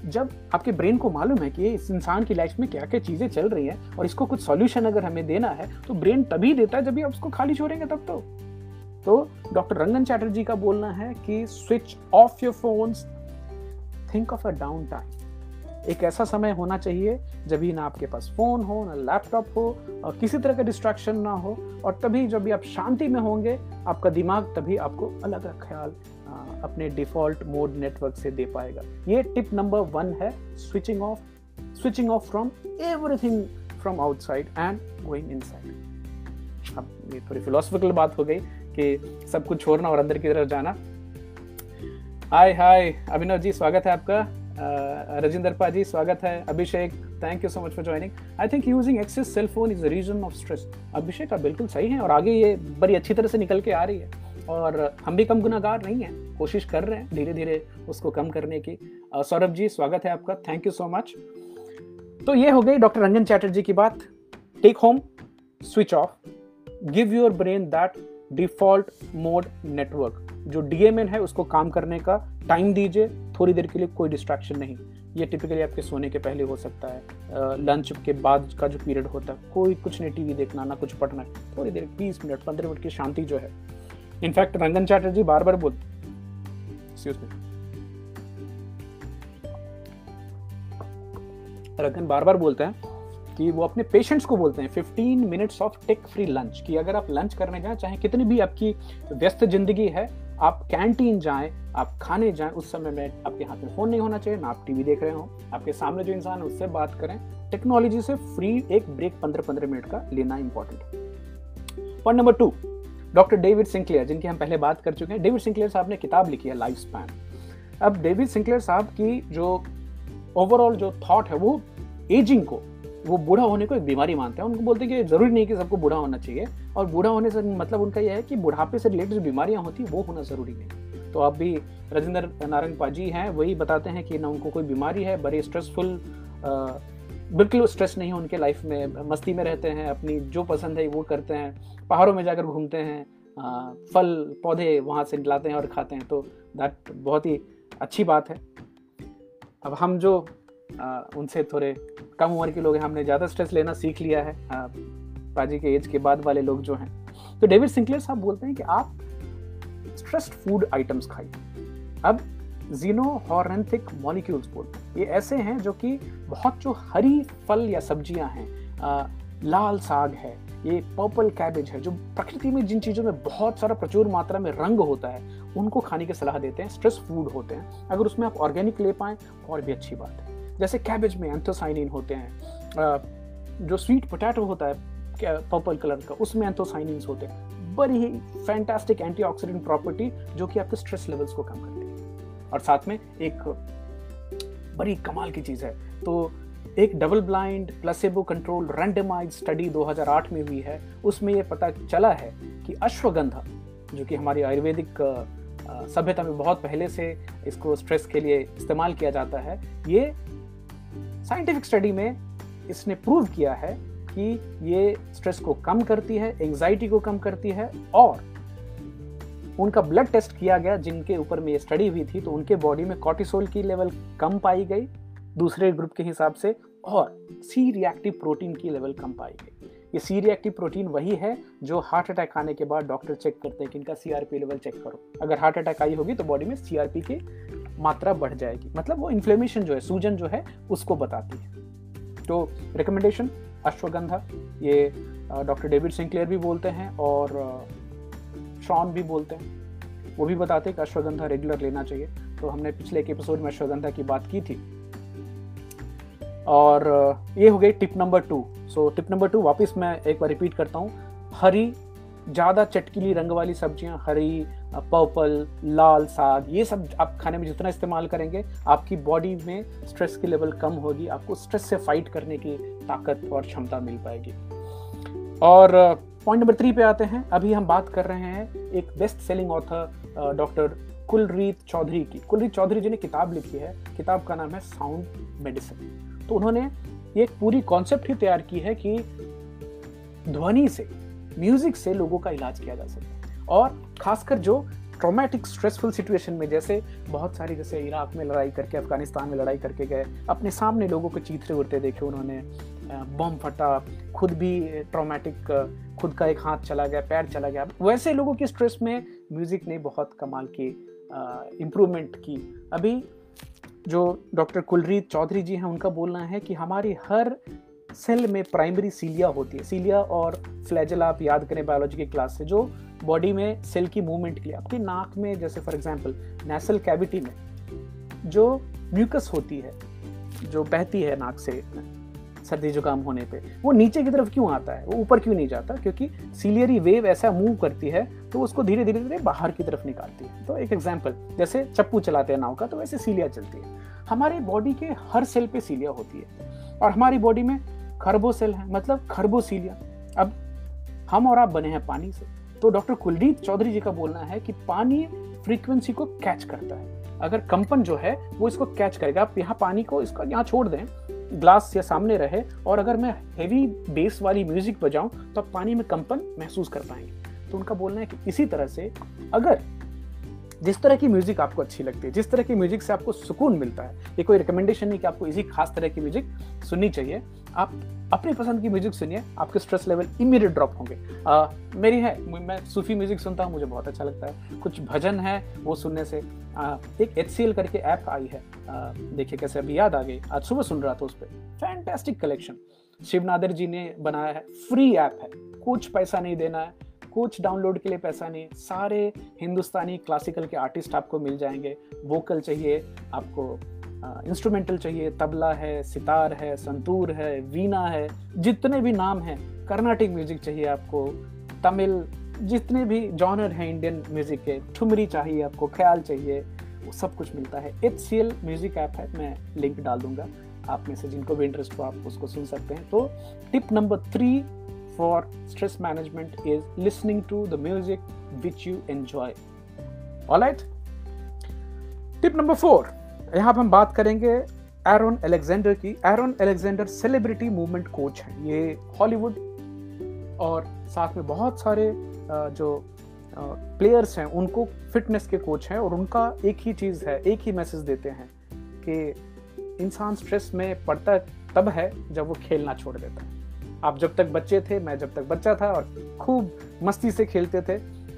जब आपके ब्रेन को मालूम है कि इस इंसान की लाइफ में क्या क्या चीज़ें चल रही हैं और इसको कुछ सॉल्यूशन अगर हमें देना है तो ब्रेन तभी देता है जब भी आप उसको खाली छोड़ेंगे तब तो। तो डॉक्टर रंगन चैटर्जी का बोलना है कि switch off your phones think of a downtime एक ऐसा समय होना चाहिए जब भी ना आपके पास फ़ोन हो, ना लैपटॉप हो और किसी तरह का डिस्ट्रैक्शन ना हो और तभी जब भी आप शांति में होंगे, आपका दिमाग तभी आपको अलग अलग ख्याल अपने डिफ़ॉल्ट मोड नेटवर्क से दे पाएगा। ये टिप नंबर वन है switching off switching off from everything from outside and going inside अब ये थोड़ी फिलोसफिकल बात हो गई कि सब कुछ छोड़ना और अंदर की तरफ़ जाना। हाय हाय अभिनव जी, स्वागत है आपका। राजिंदर पाजी स्वागत है Abhishek thank you so much for joining I think using excess cell phone is reason of stress Abhishek आप बिल्कुल सही है और आगे ये बड़ी अच्छी तरह से निकल के आ रही है। और हम भी कम गुनागार नहीं हैं, कोशिश कर रहे हैं धीरे धीरे उसको कम करने की। सौरभ जी, स्वागत है आपका। थैंक यू सो मच तो ये हो गई डॉक्टर रंजन चैटर्जी की बात। Take home switch off give your brain that default mode network जो डीएमएन है, उसको काम करने का टाइम दीजिए। थोड़ी देर के लिए कोई डिस्ट्रैक्शन नहीं। ये टिपिकली आपके सोने के पहले हो सकता है। लंच के बाद का जो पीरियड होता है, कोई कुछ नहीं टीवी देखना, ना कुछ पढ़ना, थोड़ी देर, बीस मिनट, पंद्रह मिनट की शांति जो है। इनफैक्ट रंजन चैटर्जी बार बार बोलते रंगन बार बार बोलते हैं कि वो अपने पेशेंट्स को बोलते हैं 15 minutes off tech free lunch कि अगर आप लंच करने जाएँ, चाहे कितनी भी आपकी व्यस्त ज़िंदगी है आप कैंटीन जाएँ, आप खाने जाएँ, उस समय में आपके हाथ में फ़ोन नहीं होना चाहिए, ना आप टीवी देख रहे हो। आपके सामने जो इंसान है, उससे बात करें। टेक्नोलॉजी से फ्री एक ब्रेक पंद्रह पंद्रह मिनट का लेना इंपॉर्टेंट है। Point number two doctor David Sinclair जिनकी हम पहले बात कर चुके हैं। डेविड सिंक्लेयर साहब ने किताब लिखी है लाइफ स्पैन अब डेविड सिंक्लेयर साहब की जो ओवरऑल जो थॉट है, वो एजिंग को वो बूढ़ा होने को एक बीमारी मानते हैं। उनको बोलते हैं कि ज़रूरी नहीं कि सबको बूढ़ा होना चाहिए। और बूढ़ा होने से मतलब उनका यह है कि बुढ़ापे से रिलेटेड जो बीमारियाँ होती वो होना ज़रूरी नहीं तो अब भी राजेंद्र नारायण पाजी हैं, वही बताते हैं कि ना उनको कोई बीमारी है, बड़े स्ट्रेसफुल बिल्कुल स्ट्रेस नहीं है उनके लाइफ में, मस्ती में रहते हैं, अपनी जो पसंद है वो करते हैं, पहाड़ों में जाकर घूमते हैं फल, पौधे वहाँ से लाते हैं और खाते हैं। तो दैट बहुत ही अच्छी बात है। अब हम जो उनसे थोड़े कम उम्र के लोग हैं। हमने ज़्यादा स्ट्रेस लेना सीख लिया है। पाजी के एज के बाद वाले लोग जो हैं। तो डेविड सिंक्लेयर साहब बोलते हैं कि आप स्ट्रेस्ड फ़ूड आइटम्स खाइए। अब जीनो हॉर्नथिक मॉलिक्यूल्स बोलते हैं। ये ऐसे हैं जो कि बहुत जो हरी फल या सब्ज़ियाँ हैं लाल साग है, ये पर्पल कैबेज है, जो प्रकृति में जिन चीज़ों में बहुत सारा प्रचुर मात्रा में रंग होता है, उनको खाने की सलाह देते हैं। स्ट्रेस फ़ूड होते हैं। अगर उसमें आप ऑर्गेनिक ले पाएँ, और भी अच्छी बात है। जैसे कैबेज में एंथोसाइनिन होते हैं जो स्वीट पोटैटो होता है पर्पल कलर का, उसमें एंथोसाइनिन होते हैं। बड़ी ही फैंटास्टिक एंटीऑक्सीडेंट प्रॉपर्टी जो कि आपके स्ट्रेस लेवल्स को कम करती है। और साथ में एक बड़ी कमाल की चीज़ है तो एक double blind placebo control randomise study 2008 में हुई है। उसमें यह पता चला है कि अश्वगंधा, जो कि हमारी आयुर्वेदिक सभ्यता में बहुत पहले से इसको स्ट्रेस के लिए इस्तेमाल किया जाता है, ये साइंटिफिक स्टडी में इसने प्रूव किया है कि ये स्ट्रेस को कम करती है एंजाइटी को कम करती है और उनका ब्लड टेस्ट किया गया, जिनके ऊपर में ये स्टडी हुई थी तो उनके बॉडी में कॉर्टिसोल की लेवल कम पाई गई दूसरे ग्रुप के हिसाब से और सी रिएक्टिव प्रोटीन की लेवल कम पाई गई। ये सी रिएक्टिव प्रोटीन वही है जो हार्ट अटैक आने के बाद डॉक्टर चेक करते हैं कि इनका सीआरपी लेवल चेक करो। अगर हार्ट अटैक आई होगी तो बॉडी में सीआरपी की मात्रा बढ़ जाएगी। मतलब वो इन्फ्लेमेशन जो है, सूजन जो है, उसको बताती है। तो रिकमेंडेशन अश्वगंधा, ये डॉक्टर डेविड सिंक्लेयर भी बोलते हैं और शॉन भी बोलते हैं। वो भी बताते हैं कि अश्वगंधा रेगुलर लेना चाहिए। तो हमने पिछले एक एपिसोड में अश्वगंधा की बात की थी। और ये हो गई tip number two so tip number two वापस मैं एक बार रिपीट करता हूँ। हरी ज़्यादा चटकीली रंग वाली सब्ज़ियाँ, हरी पर्पल, लाल, साग, ये सब आप खाने में जितना इस्तेमाल करेंगे, आपकी बॉडी में स्ट्रेस की लेवल कम होगी, आपको स्ट्रेस से फाइट करने की ताकत और क्षमता मिल पाएगी। और पॉइंट नंबर थ्री पे आते हैं। अभी हम बात कर रहे हैं एक best selling author doctor Kulreet Chaudhary की। कुलरीत चौधरी जी ने किताब लिखी है। किताब का नाम है साउंड मेडिसिन तो उन्होंने एक पूरी कॉन्सेप्ट ही तैयार की है कि ध्वनि से म्यूज़िक से लोगों का इलाज किया जा सकता है और खासकर जो ट्रोमेटिक स्ट्रेसफुल सिचुएशन में जैसे बहुत सारी जैसे इराक में लड़ाई करके, अफ़गानिस्तान में लड़ाई करके गए, अपने सामने लोगों को चीथरे उड़ते देखे उन्होंने बम फटा, खुद भी ट्रोमेटिक खुद का एक हाथ चला गया, पैर चला गया। वैसे लोगों की स्ट्रेस में म्यूज़िक ने बहुत कमाल की इम्प्रूवमेंट की। अभी जो डॉक्टर कुलरीत चौधरी जी हैं, उनका बोलना है कि हमारी हर सेल में प्राइमरी सीलिया होती है। सीलिया और फ्लैजल आप याद करें बायोलॉजी की क्लास से, जो बॉडी में सेल की मूवमेंट के लिए, आपकी नाक में, जैसे फॉर एग्ज़ाम्पल नेसल कैविटी में, जो म्यूकस होती है, जो बहती है नाक से, सर्दी जुकाम होने पे, वो नीचे की तरफ़ क्यों आता है? वो ऊपर क्यों नहीं जाता? क्योंकि सीलियरी वेव ऐसा मूव करती है तो उसको धीरे धीरे धीरे बाहर की तरफ़ निकालती है। तो एक एग्ज़ाम्पल जैसे चप्पू चलाते हैं नाव का तो वैसे सीलिया चलती है। हमारे बॉडी के हर सेल पे सीलिया होती है। और हमारी बॉडी में खरबो सेल है मतलब खरबोसीलिया। अब हम और आप बने हैं पानी से। तो डॉक्टर कुलदीप चौधरी जी का बोलना है कि पानी फ्रीक्वेंसी को कैच करता है। अगर कंपन जो है, वो इसको कैच करेगा। आप यहाँ पानी को इसको यहाँ छोड़ दें, ग्लास या सामने रहे, और अगर मैं हेवी बेस वाली म्यूज़िक बजाऊं तो आप पानी में कंपन महसूस कर पाएँगे। तो उनका बोलना है कि इसी तरह से अगर जिस तरह की म्यूज़िक आपको अच्छी लगती है जिस तरह की म्यूज़िक से आपको सुकून मिलता है ये कोई रिकमेंडेशन नहीं कि आपको इसी खास तरह की म्यूज़िक सुननी चाहिए। आप अपनी पसंद की म्यूज़िक सुनिए आपके स्ट्रेस लेवल इमीडिएट ड्रॉप होंगे। आ, मेरी है मैं सूफी म्यूज़िक सुनता हूँ मुझे बहुत अच्छा लगता है। कुछ भजन है वो सुनने से आ, एक एचसीएल करके ऐप आई है। देखिए कैसे अभी याद आ गई। आज सुबह सुन रहा था उस पर फैंटेस्टिक कलेक्शन शिवनादर जी ने बनाया है फ्री ऐप है। कुछ पैसा नहीं देना है। कुछ डाउनलोड के लिए पैसा नहीं, सारे हिंदुस्तानी क्लासिकल के आर्टिस्ट आपको मिल जाएँगे। वोकल चाहिए आपको इंस्ट्रूमेंटल चाहिए, तबला है, सितार है, संतूर है, वीणा है, जितने भी नाम हैं, कर्नाटिक म्यूज़िक चाहिए आपको, तमिल, जितने भी जॉनर हैं इंडियन म्यूज़िक के, ठुमरी चाहिए आपको, ख्याल चाहिए, वो सब कुछ मिलता है। H C L music app है, मैं लिंक डाल दूँगा। आप में से जिनको भी इंटरेस्ट हो, आप उसको सुन सकते हैं। तो tip number three for stress management is listening to the music which you enjoy. Alright? Tip number four यहाँ पर हम बात करेंगे एरोन एलेक्जेंडर की Aaron Alexander celebrity movement coach हैं ये हॉलीवुड और साथ में बहुत सारे जो प्लेयर्स हैं, उनको फिटनेस के कोच हैं और उनका एक ही चीज़ है, एक ही मैसेज देते हैं कि इंसान स्ट्रेस में पड़ता तब है जब वो खेलना छोड़ देता है आप जब तक बच्चे थे, मैं जब तक बच्चा था और खूब मस्ती से खेलते थे,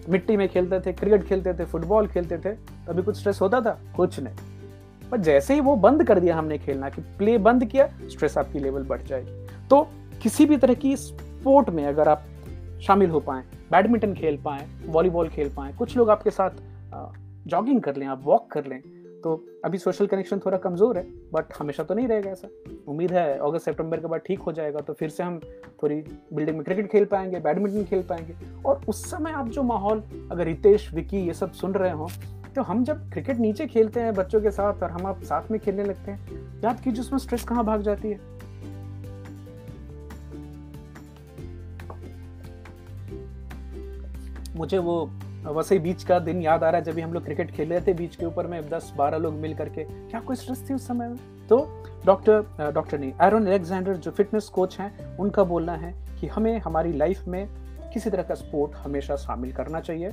मिट्टी में खेलते थे क्रिकेट खेलते थे फुटबॉल खेलते थे अभी कुछ स्ट्रेस होता था? कुछ नहीं। पर जैसे ही वो बंद कर दिया हमने खेलना कि प्ले बंद किया स्ट्रेस आपकी लेवल बढ़ जाएगी। तो किसी भी तरह की स्पोर्ट में अगर आप शामिल हो पाए बैडमिंटन खेल पाए वॉलीबॉल खेल पाए, कुछ लोग आपके साथ जॉगिंग कर लें, आप वॉक कर लें तो अभी सोशल कनेक्शन थोड़ा कमज़ोर है बट हमेशा तो नहीं रहेगा ऐसा। उम्मीद है अगस्त सितंबर के बाद ठीक हो जाएगा तो फिर से हम थोड़ी बिल्डिंग में क्रिकेट खेल पाएँगे बैडमिंटन खेल पाएँगे। और उस समय आप जो माहौल, अगर रितेश, विकी ये सब सुन रहे हो तो हम जब क्रिकेट नीचे खेलते हैं बच्चों के साथ और हम आप साथ में खेलने लगते हैं, याद कीजिए उसमें स्ट्रेस कहाँ भाग जाती है। मुझे वो वैसे ही बीच का दिन याद आ रहा है जब हम लोग क्रिकेट खेल रहे थे, बीच के ऊपर में दस बारह लोग मिल करके। क्या कोई स्ट्रेस थी उस समय में? तो डॉक्टर डॉक्टर नहीं, एरोन एलेक्जेंडर जो फिटनेस कोच हैं, उनका बोलना है कि हमें हमारी लाइफ में किसी तरह का स्पोर्ट हमेशा शामिल करना चाहिए।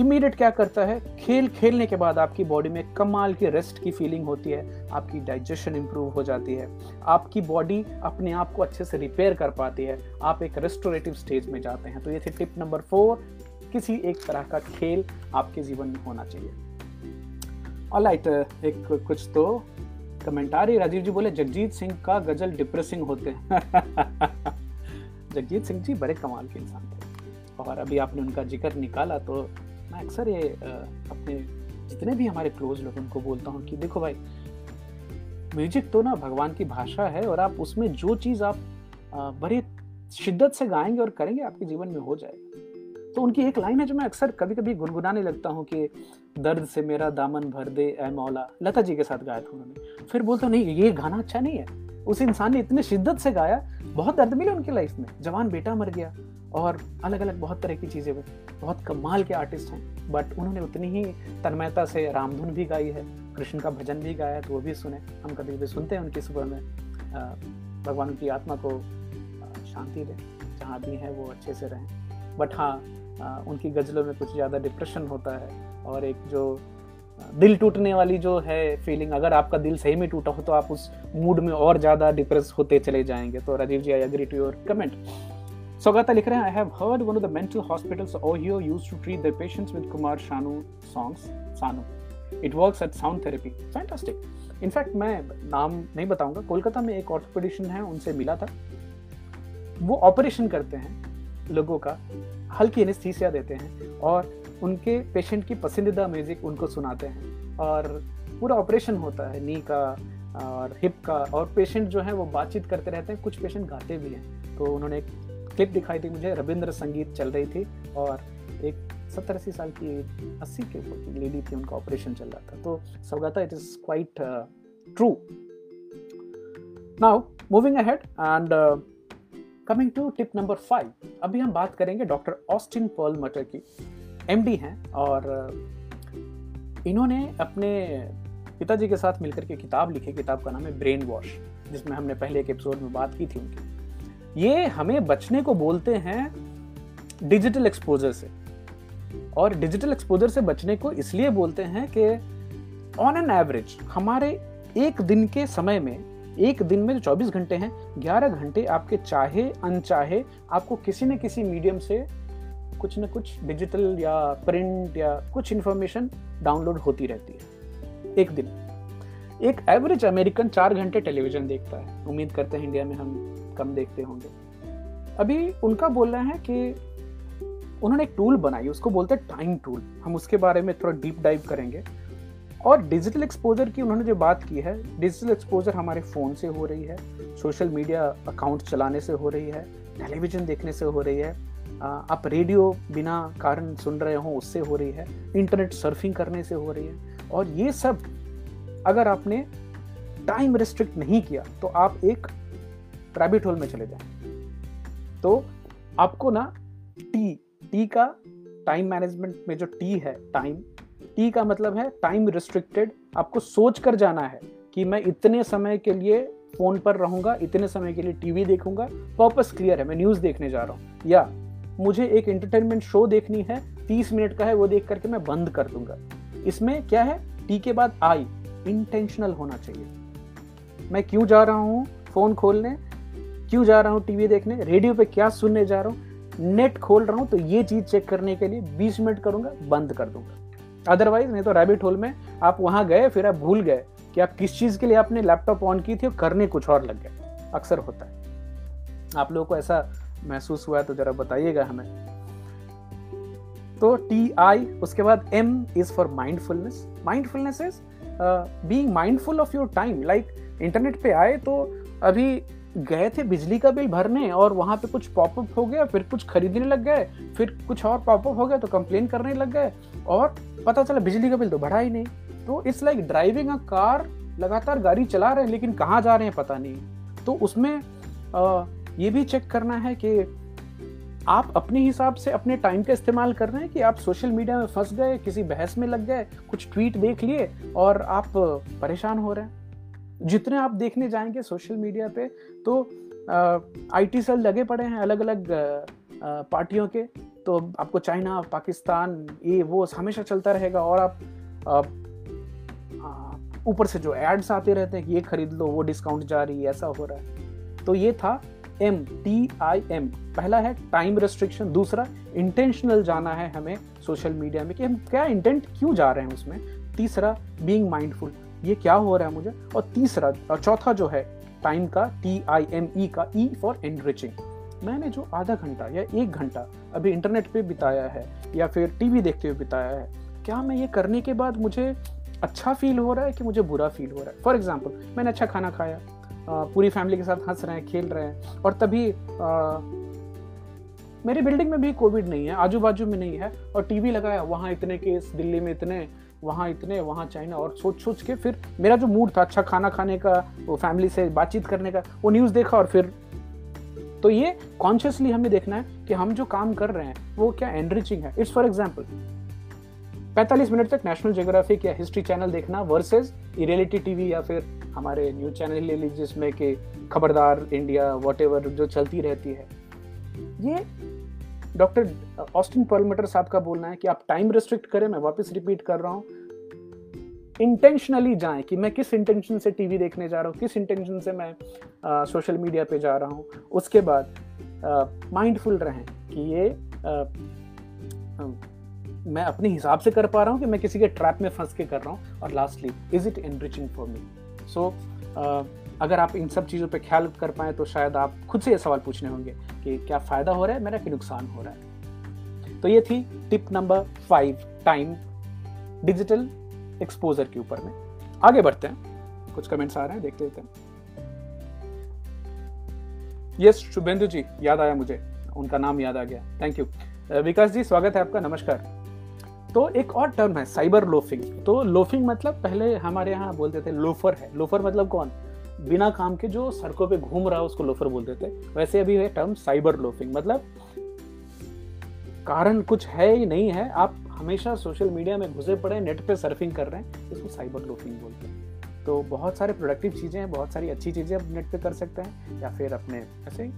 इमीडिएट क्या करता है? खेल खेलने के बाद आपकी बॉडी में कमाल की रेस्ट की फीलिंग होती है, आपकी डाइजेशन इंप्रूव हो जाती है, आपकी बॉडी अपने आप को अच्छे से रिपेयर कर पाती है, आप एक रेस्टोरेटिव स्टेज में जाते हैं। तो ये थे टिप नंबर फोर किसी एक तरह का खेल आपके जीवन में होना चाहिए। ऑलराइट एक कुछ तो कमेंट आ रही राजीव जी बोले, जगजीत सिंह का गज़ल डिप्रेसिंग होते हैं। [LAUGHS] जगजीत सिंह जी बड़े कमाल के इंसान थे। और अभी आपने उनका ज़िक्र निकाला तो मैं अक्सर ये अपने जितने भी हमारे क्लोज लोग उनको बोलता हूँ कि, देखो भाई म्यूज़िक तो ना भगवान की भाषा है और आप उसमें जो चीज़ आप बड़े शिद्दत से गाएँगे और करेंगे, आपके जीवन में हो जाएगा। तो उनकी एक लाइन है जो मैं अक्सर कभी कभी गुनगुनाने लगता हूँ कि दर्द से मेरा दामन भर दे ए मौला। लता जी के साथ गाया था उन्होंने। फिर बोलता, नहीं, ये गाना अच्छा नहीं है। उस इंसान ने इतने शिद्दत से गाया, बहुत दर्द मिले उनकी लाइफ में। जवान बेटा मर गया और अलग अलग बहुत तरह की चीज़ें हुई। बहुत कमाल के आर्टिस्ट हैं। बट उन्होंने उतनी ही तन्मयता से रामधुन भी गाई है, कृष्ण का भजन भी गाया है तो वो भी सुने। हम कभी कभी सुनते हैं उनकी सुबह में। भगवान की आत्मा को शांति दें। जहाँ भी है वो अच्छे से रहें। बट हाँ उनकी गज़लों में कुछ ज़्यादा डिप्रेशन होता है और एक जो दिल टूटने वाली जो है फीलिंग अगर आपका दिल सही में टूटा हो तो आप उस मूड में और ज़्यादा डिप्रेस होते चले जाएँगे। तो Rajiv ji I agree to your comment Saugata लिख रहे हैं I have heard one of the mental hospitals Ohio to treat the patients with Kumar Sanu songs Sanu it works at sound therapy fantastic in fact मैं नाम नहीं बताऊँगा, कोलकाता में एक ऑर्थोपेडिशन है, उनसे मिला था। वो ऑपरेशन करते हैं। लोगों का हल्की एनेस्थीसिया देते हैं और उनके पेशेंट की पसंदीदा म्यूज़िक उनको सुनाते हैं और पूरा ऑपरेशन होता है नी का और हिप का और पेशेंट जो है वो बातचीत करते रहते हैं, कुछ पेशेंट गाते भी हैं। तो उन्होंने एक क्लिप दिखाई थी मुझे, रविंद्र संगीत चल रही थी और एक सत्तर अस्सी साल की अस्सी के ऊपर की लेडी थी, उनका ऑपरेशन चल रहा था। तो Saugata it is quite true now moving ahead and coming to tip number five अभी हम बात करेंगे डॉक्टर ऑस्टिन पर्ल मटर की एमडी हैं और इन्होंने अपने पिताजी के साथ मिलकर के किताब लिखी, किताब का नाम है ब्रेन वॉश जिसमें हमने पहले एक एपिसोड में बात की थी उनकी। ये हमें बचने को बोलते हैं डिजिटल एक्सपोजर से। और डिजिटल एक्सपोजर से बचने को इसलिए बोलते हैं कि ऑन एन एवरेज हमारे एक दिन के समय में एक दिन में जो 24 घंटे हैं 11 घंटे आपके चाहे, अनचाहे, आपको किसी न किसी मीडियम से कुछ न कुछ डिजिटल या प्रिंट या कुछ इंफॉर्मेशन डाउनलोड होती रहती है। एक दिन। एक एवरेज अमेरिकन चार घंटे टेलीविज़न देखता है। उम्मीद करते हैं इंडिया में हम कम देखते होंगे। अभी उनका बोलना है कि उन्होंने एक टूल बनाई, उसको बोलते हैं टाइम टूल हम उसके बारे में थोड़ा डीप डाइव करेंगे। और डिजिटल एक्सपोजर की उन्होंने जो बात की है डिजिटल एक्सपोजर हमारे फ़ोन से हो रही है सोशल मीडिया अकाउंट चलाने से हो रही है टेलीविज़न देखने से हो रही है आप रेडियो बिना कारण सुन रहे हो उससे हो रही है इंटरनेट सर्फिंग करने से हो रही है, और ये सब अगर आपने टाइम रिस्ट्रिक्ट नहीं किया तो आप एक रैबिट होल में चले जाए। तो आपको ना टी टी का टाइम मैनेजमेंट में जो टी है टाइम टी का मतलब है टाइम रिस्ट्रिक्टेड आपको सोच कर जाना है कि मैं इतने समय के लिए फ़ोन पर रहूँगा, इतने समय के लिए टीवी देखूँगा पर्पस क्लियर है, मैं न्यूज़ देखने जा रहा हूँ। या मुझे एक एंटरटेनमेंट शो देखनी है, तीस मिनट का है, वो देख करके मैं बंद कर दूँगा। इसमें क्या है? टी के बाद आई इंटेंशनल होना चाहिए। मैं क्यों जा रहा हूँ फ़ोन खोलने? क्यों जा रहा हूँ टीवी देखने? रेडियो पे क्या सुनने जा रहा हूँ? नेट खोल रहा हूँ तो ये चीज़ चेक करने के लिए 20 मिनट करूँगा, बंद कर दूँगा। अदरवाइज़ नहीं तो रैबिट होल में आप वहाँ गए, फिर आप भूल गए कि आप किस चीज़ के लिए आपने लैपटॉप ऑन की थी और करने कुछ और लग गए। अक्सर होता है। आप लोगों को ऐसा महसूस हुआ है तो जरा बताइएगा हमें। तो टी आई उसके बाद M is for mindfulness mindfulness is being mindful of your time like internet पे आए तो अभी गए थे बिजली का बिल भरने और वहाँ पे कुछ पॉपअप हो गया फिर कुछ खरीदने लग गए फिर कुछ और पॉपअप हो गया तो कंप्लेन करने लग गए और पता चला बिजली का बिल तो बढ़ा ही नहीं। तो it's like driving a car लगातार गाड़ी चला रहे हैं लेकिन कहाँ जा रहे हैं पता नहीं। तो उसमें आ, ये भी चेक करना है कि आप अपने हिसाब से अपने टाइम का इस्तेमाल कर रहे हैं कि आप सोशल मीडिया में फंस गए किसी बहस में लग गए कुछ ट्वीट देख लिए और आप परेशान हो रहे हैं। जितने आप देखने जाएँगे सोशल मीडिया पे तो आईटी सेल लगे पड़े हैं अलग अलग पार्टियों के। तो आपको चाइना पाकिस्तान ये, वो हमेशा चलता रहेगा और आप ऊपर से जो एड्स आते रहते हैं कि ये खरीद लो, वो डिस्काउंट जा रही है, ऐसा हो रहा है। तो ये था एम टी आई एम पहला है टाइम रेस्ट्रिक्शन दूसरा इंटेंशनल जाना है हमें सोशल मीडिया में कि हम क्या इंटेंट क्यों जा रहे हैं उसमें। तीसरा बीइंग माइंडफुल ये क्या हो रहा है मुझे? और तीसरा और चौथा जो है टाइम का टी आई एम ई का ई फॉर एनरिचिंग मैंने जो आधा घंटा या एक घंटा अभी इंटरनेट पे बिताया है या फिर टीवी देखते हुए बिताया है क्या मैं ये करने के बाद मुझे अच्छा फील हो रहा है कि मुझे बुरा फील हो रहा है? फॉर एग्ज़ाम्पल मैंने अच्छा खाना खाया पूरी फैमिली के साथ हंस रहे हैं खेल रहे हैं और तभी आ, मेरी बिल्डिंग में भी कोविड नहीं है आजू बाजू में नहीं है और टीवी लगाया वहाँ इतने केस दिल्ली में इतने वहाँ इतने, वहाँ चाइना और सोच सोच के फिर मेरा जो मूड था अच्छा खाना खाने का, वो फैमिली से बातचीत करने का, वो न्यूज़ देखा और फिर तो ये कॉन्शियसली हमें देखना है कि हम जो काम कर रहे हैं, वो क्या एनरिचिंग है। इट्स फॉर एग्ज़ाम्पल 45 मिनट तक नेशनल जियोग्राफिक या हिस्ट्री चैनल देखना वर्सेस रियलिटी टीवी या फिर हमारे न्यूज़ चैनल ले लीजिए, जिसमें कि खबरदार इंडिया वॉट जो चलती रहती है। ये डॉक्टर ऑस्टिन पर्लमीटर साहब का बोलना है कि आप टाइम रिस्ट्रिक्ट करें मैं वापस रिपीट कर रहा हूँ। इंटेंशनली जाएँ कि मैं किस इंटेंशन से टीवी देखने जा रहा हूँ किस इंटेंशन से मैं सोशल मीडिया पे जा रहा हूँ। उसके बाद माइंडफुल रहें कि ये आ, मैं अपने हिसाब से कर पा रहा हूँ कि मैं किसी के ट्रैप में फंस के कर रहा हूँ। और lastly is it enriching for me so अगर आप इन सब चीज़ों पर ख्याल कर पाए तो शायद आप खुद से ये सवाल पूछने होंगे कि क्या फ़ायदा हो रहा है मेरा कि नुकसान हो रहा है। तो ये थी tip number five, time digital exposure के ऊपर में। आगे बढ़ते हैं। कुछ कमेंट्स आ रहे हैं, देखते हैं। यस, शुभेंदु जी, याद आया मुझे। उनका नाम याद आ गया। थैंक यू विकास जी, स्वागत है आपका। नमस्कार। तो एक और टर्म है, साइबर लोफिंग। तो लोफिंग मतलब पहले हमारे यहाँ बोलते थे लोफर है। लोफर मतलब कौन? बिना काम के जो सड़कों पे घूम रहा है, उसको लोफर बोलते थे वैसे अभी है टर्म साइबर लोफिंग मतलब कारण कुछ है ही नहीं है। आप हमेशा सोशल मीडिया में घुसे पड़े नेट पे सर्फिंग कर रहे हैं, इसको साइबर लोफिंग बोलते हैं। तो बहुत सारे प्रोडक्टिव चीज़ें हैं, बहुत सारी अच्छी चीज़ें आप नेट पे कर सकते हैं, या फिर अपने ऐसे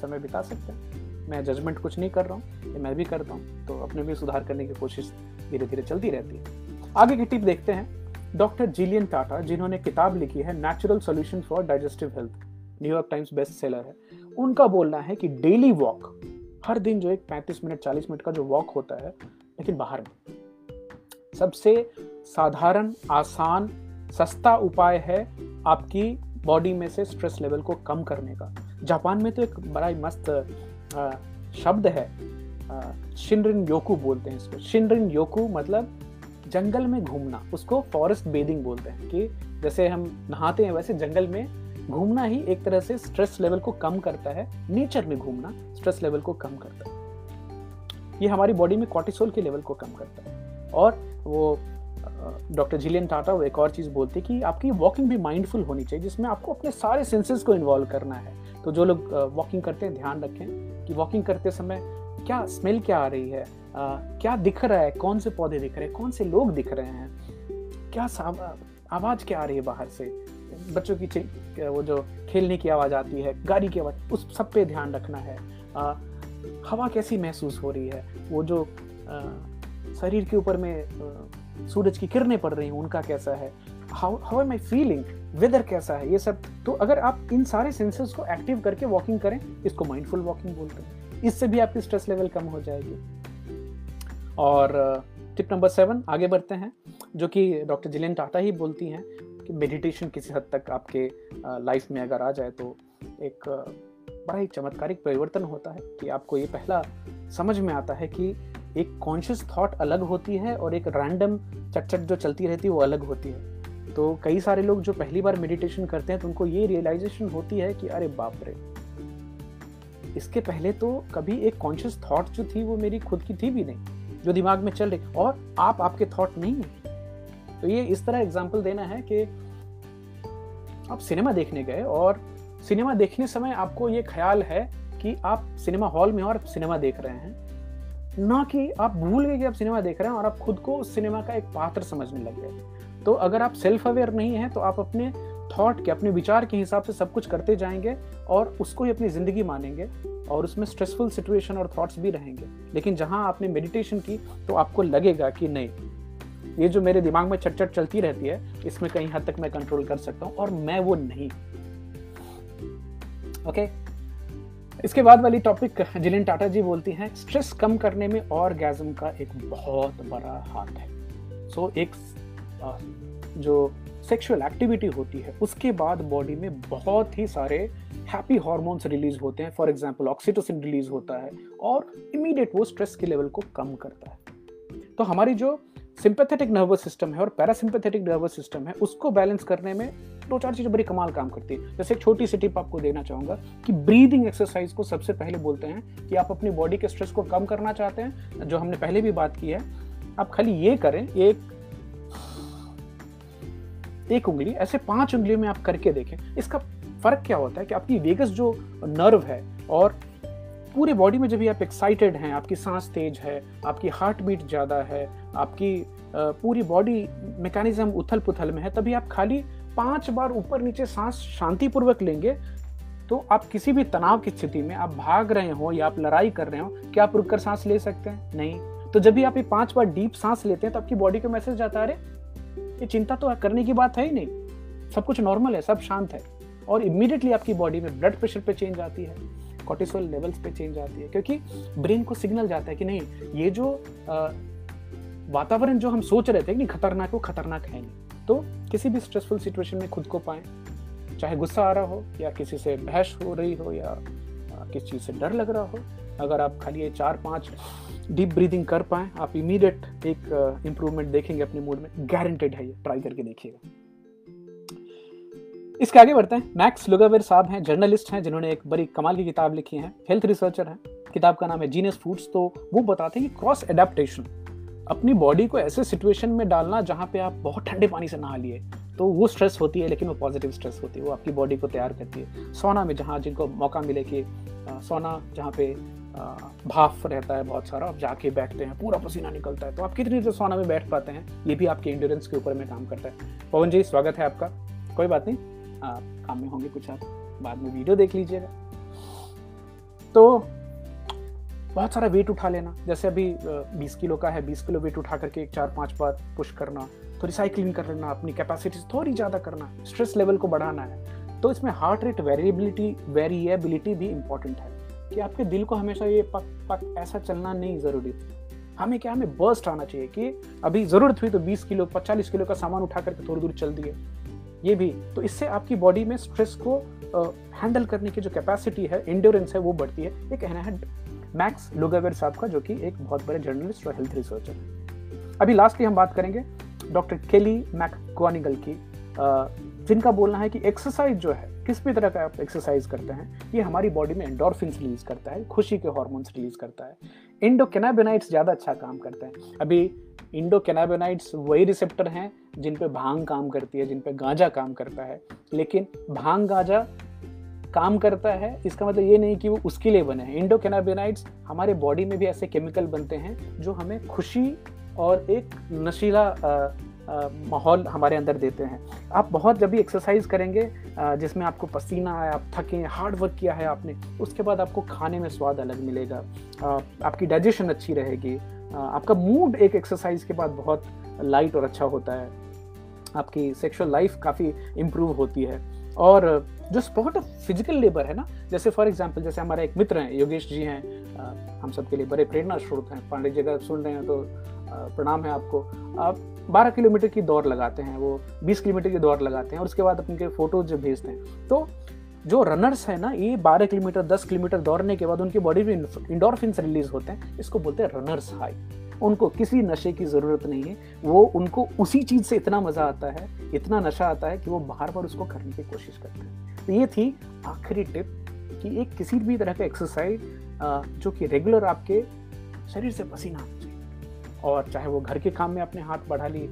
समय बिता सकते हैं। मैं जजमेंट कुछ नहीं कर रहा हूँ मैं भी करता हूँ तो अपने भी सुधार करने की कोशिश धीरे धीरे चलती रहती है। आगे की टिप देखते हैं। डॉक्टर जिलियन टाटा, जिन्होंने किताब लिखी है natural solution for digestive health New York Times best seller है। उनका बोलना है कि डेली वॉक हर दिन जो एक 35 मिनट 40 मिनट का जो वॉक होता है, लेकिन बाहर में सबसे साधारण, आसान, सस्ता उपाय है आपकी बॉडी में से स्ट्रेस लेवल को कम करने का। जापान में तो एक बड़ा ही मस्त शब्द है शिनरिन योकू बोलते हैं इसको। शिनरिन योकू मतलब जंगल में घूमना, उसको फॉरेस्ट बेदिंग बोलते हैं कि जैसे हम नहाते हैं वैसे जंगल में घूमना ही एक तरह से स्ट्रेस लेवल को कम करता है। नेचर में घूमना स्ट्रेस लेवल को कम करता है। ये हमारी बॉडी में कॉर्टिसोल के लेवल को कम करता है। और वो डॉक्टर जिलियन टाटा वो एक और चीज़ बोलते हैं कि आपकी वॉकिंग भी माइंडफुल होनी चाहिए, जिसमें आपको अपने सारे सेंसेस को इन्वॉल्व करना है। तो जो लोग वॉकिंग करते हैं, ध्यान रखें कि वॉकिंग करते समय क्या स्मेल क्या आ रही है क्या दिख रहा है? कौन से पौधे दिख रहे हैं? कौन से लोग दिख रहे हैं? क्या आवाज़ क्या आ रही है बाहर से? बच्चों की वो जो खेलने की आवाज़ आती है गाड़ी की आवाज़ उस सब पे ध्यान रखना है। आ, हवा कैसी महसूस हो रही है? वो जो आ, शरीर के ऊपर में आ, सूरज की किरणें पड़ रही हैं उनका कैसा है? How how am I feeling? Weather कैसा है? ये सब तो अगर आप इन सारे सेंसेस को एक्टिव करके वॉकिंग करें इसको माइंडफुल वॉकिंग बोलते हैं। इससे भी आपकी स्ट्रेस लेवल कम हो जाएगी। और टिप नंबर सेवन आगे बढ़ते हैं, जो कि डॉक्टर जिलेन टाटा ही बोलती हैं कि मेडिटेशन किसी हद तक आपके लाइफ में अगर आ जाए तो एक बड़ा ही चमत्कारिक परिवर्तन होता है कि आपको ये पहला समझ में आता है कि एक कॉन्शियस थॉट अलग होती है और एक रैंडम चटचट जो चलती रहती है वो अलग होती है। तो कई सारे लोग जो पहली बार मेडिटेशन करते हैं तो उनको ये रियलाइजेशन होती है कि अरे बाप रे! इसके पहले तो कभी एक कॉन्शियस थॉट जो थी वो मेरी खुद की थी भी नहीं। जो दिमाग में चल रही, और आप, आपके थॉट नहीं है। तो ये इस तरह एग्ज़ाम्पल देना है कि आप सिनेमा देखने गए, और सिनेमा देखने समय आपको ये ख्याल है कि आप सिनेमा हॉल में और सिनेमा देख रहे हैं। ना कि आप भूल गए कि आप सिनेमा देख रहे हैं, और आप खुद को उस सिनेमा का एक पात्र समझने लग गए। तो अगर आप सेल्फ अवेयर नहीं है तो आप अपने थॉट के अपने विचार के हिसाब से सब कुछ करते जाएँगे और उसको ही अपनी ज़िंदगी मानेंगे और उसमें स्ट्रेसफुल सिचुएशन और थॉट्स भी रहेंगे। लेकिन जहाँ आपने मेडिटेशन की तो आपको लगेगा कि नहीं ये जो मेरे दिमाग में चट चट चलती रहती है इसमें कहीं हद तक मैं कंट्रोल कर सकता हूँ और मैं वो नहीं। Okay okay? इसके बाद वाली टॉपिक जिलिन टाटा जी बोलती हैं स्ट्रेस कम करने में और का एक बहुत बड़ा हाथ है। सो so, एक जो सेक्सुअल एक्टिविटी होती है, उसके बाद बॉडी में बहुत ही सारे हैप्पी हार्मोन्स रिलीज़ होते हैं। फॉर एग्जांपल ऑक्सीटोसिन रिलीज़ होता है और इमीडिएट वो स्ट्रेस के लेवल को कम करता है। तो हमारी जो सिंपैथेटिक नर्वस सिस्टम है और पैरासिम्पैथेटिक नर्वस सिस्टम है, उसको बैलेंस करने में दो चार चीज़ें बड़ी कमाल काम करती है। जैसे एक छोटी सी टिप आपको देना चाहूँगा कि ब्रीदिंग एक्सरसाइज को सबसे पहले बोलते हैं कि आप अपनी बॉडी के स्ट्रेस को कम करना चाहते हैं। जो हमने पहले भी बात की है, आप खाली ये करें एक एक उंगली, ऐसे पाँच उंगलियों में आप करके देखें, इसका फ़र्क क्या होता है कि आपकी वेगस जो नर्व है और पूरी बॉडी में जब भी आप एक्साइटेड हैं, आपकी सांस तेज है, आपकी हार्ट बीट ज़्यादा है, आपकी पूरी बॉडी मैकेनिज्म उथल पुथल में है, तभी आप खाली पाँच बार ऊपर नीचे सांस शांतिपूर्वक लेंगे तो आप किसी भी तनाव की स्थिति में आप भाग रहे हो या आप लड़ाई कर रहे हो, क्या आप रुककर सांस ले सकते हैं? नहीं। तो जब भी आप ये पाँच बार डीप सांस लेते हैं तो आपकी बॉडी को मैसेज जाता है ये चिंता तो करने की बात है ही नहीं। सब कुछ नॉर्मल है, सब शांत है। और इमीडिएटली आपकी बॉडी में ब्लड प्रेशर पे चेंज आती है कॉर्टिसोल लेवल्स पे चेंज आती है, क्योंकि ब्रेन को सिग्नल जाता है कि नहीं, ये जो वातावरण जो हम सोच रहे थे कि खतरनाक वो खतरनाक है नहीं। तो किसी भी स्ट्रेसफुल सिचुएशन में खुद को पाए, चाहे गुस्सा आ रहा हो या किसी से बहस हो रही हो या किस चीज़ से डर लग रहा हो? अगर आप खाली ये चार पाँच डीप ब्रीदिंग कर पाए, आप इमीडिएट एक इम्प्रूवमेंट देखेंगे अपने मूड में। गारंटेड है ये। ट्राई करके देखिएगा। इसके आगे बढ़ते हैं। मैक्स लुगावेर साहब हैं जर्नलिस्ट हैं, जिन्होंने एक बड़ी कमाल की किताब लिखी है। हेल्थ रिसर्चर हैं। किताब का नाम है जीनियस फूड्स तो वो बताते हैं कि क्रॉस एडेप्टेशन अपनी बॉडी को ऐसे सिचुएशन में डालना जहाँ पे आप बहुत ठंडे पानी से नहा लिए। तो वो स्ट्रेस होती है, लेकिन वो पॉजिटिव स्ट्रेस होती है, वो आपकी बॉडी को तैयार करती है। सोना में जहाँ जिनको मौका मिले कि सोना जहाँ पे भाफ रहता है बहुत सारा, आप जाके बैठते हैं, पूरा पसीना निकलता है तो आप कितनी देर सोना में बैठ पाते हैं, ये भी आपके इंड्योरेंस के ऊपर में काम करता है। पवन जी, स्वागत है आपका। कोई बात नहीं, आप काम में होंगे कुछ आप, बाद में वीडियो देख लीजिएगा। तो बहुत सारा वेट उठा लेना, जैसे अभी 20 किलो का है 20 किलो वेट उठा करके एक चार पाँच बार पुश करना थोड़ी साइकिलिंग कर लेना अपनी कैपेसिटी थोड़ी ज़्यादा करना स्ट्रेस लेवल को बढ़ाना है। तो इसमें हार्ट रेट वेरिएबिलिटी वेरिएबिलिटी भी इंपॉर्टेंट है कि आपके दिल को हमेशा ये पक पक, ऐसा चलना नहीं ज़रूरी। हमें क्या, हमें बर्स्ट आना चाहिए कि अभी ज़रूरत हुई तो 20 किलो 45 किलो का सामान उठा करके थोड़ी दूर चल दिए। ये भी तो इससे आपकी बॉडी में स्ट्रेस को हैंडल करने की जो कैपेसिटी है इंड्योरेंस है, वो बढ़ती है। ये कहना है मैक्स लोगावेर साहब का, जो कि एक बहुत बड़े जर्नलिस्ट और हेल्थ रिसर्चर है। अभी लास्टली हम बात करेंगे डॉक्टर केली मैकगोनिगल की जिनका बोलना है कि एक्सरसाइज जो है, किस भी तरह का आप एक्सरसाइज करते हैं, ये हमारी बॉडी में एंडोरफिन रिलीज़ करता है, खुशी के हॉर्मोन्स रिलीज़ करता है। इंडोकेनाबिनाइट्स ज़्यादा अच्छा काम करते हैं। अभी इंडोकेनाबिनाइट्स वही रिसेप्टर हैं, जिन पे भाँग काम करती है, जिन पे गांजा काम करता है। लेकिन भाँग गांजा काम करता है, इसका मतलब ये नहीं कि वो उसके लिए बने हैं। इंडोकेनाबिनाइट्स हमारे बॉडी में भी ऐसे केमिकल बनते हैं, जो हमें खुशी और एक नशीला माहौल हमारे अंदर देते हैं। आप बहुत जब भी एक्सरसाइज करेंगे जिसमें आपको पसीना आया, आप थके हार्ड वर्क किया है आपने, उसके बाद आपको खाने में स्वाद अलग मिलेगा। आपकी डाइजेशन अच्छी रहेगी। आपका मूड एक एक्सरसाइज के बाद बहुत लाइट और अच्छा होता है। आपकी सेक्सुअल लाइफ काफ़ी इम्प्रूव होती है। और जो स्पोर्ट ऑफ़ फ़िज़िकल लेबर है ना, जैसे फॉर एग्जांपल जैसे हमारे एक मित्र हैं, योगेश जी हैं हम सबके लिए बड़े प्रेरणा स्रोत हैं। पांडे जी अगर सुन रहे हैं तो प्रणाम है आपको। आप 12 किलोमीटर की दौड़ लगाते हैं, वो 20 किलोमीटर की दौड़ लगाते हैं और उसके बाद उनके फ़ोटोज़ जो भेजते हैं तो जो रनर्स है ना, ये 12 किलोमीटर 10 किलोमीटर दौड़ने के बाद उनकी बॉडी में इंडोरफिन रिलीज़ होते हैं, इसको बोलते हैं रनर्स हाई उनको किसी नशे की ज़रूरत नहीं है, वो उनको उसी चीज़ से इतना मज़ा आता है, इतना नशा आता है कि वो बार बार उसको करने की कोशिश करते हैं। तो ये थी आखिरी टिप कि एक किसी भी तरह का एक्सरसाइज जो कि रेगुलर आपके शरीर से पसीना और चाहे वो घर के काम में अपने हाथ बढ़ा ली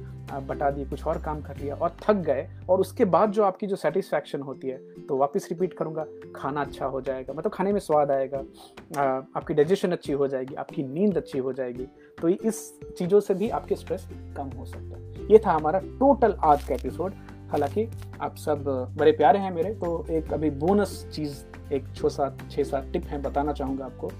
बटा दी, कुछ और काम कर लिया और थक गए और उसके बाद जो आपकी जो सेटिस्फैक्शन होती है तो वापस रिपीट करूँगा, खाना अच्छा हो जाएगा मतलब खाने में स्वाद आएगा आपकी डाइजेशन अच्छी हो जाएगी, आपकी नींद अच्छी हो जाएगी तो इस चीज़ों से भी आपके स्ट्रेस कम हो सकता है। ये था हमारा टोटल आज का एपिसोड हालाँकि आप सब बड़े प्यारे हैं मेरे तो एक अभी बोनस चीज़, एक छः सात छः सात टिप है बताना चाहूँगा आपको।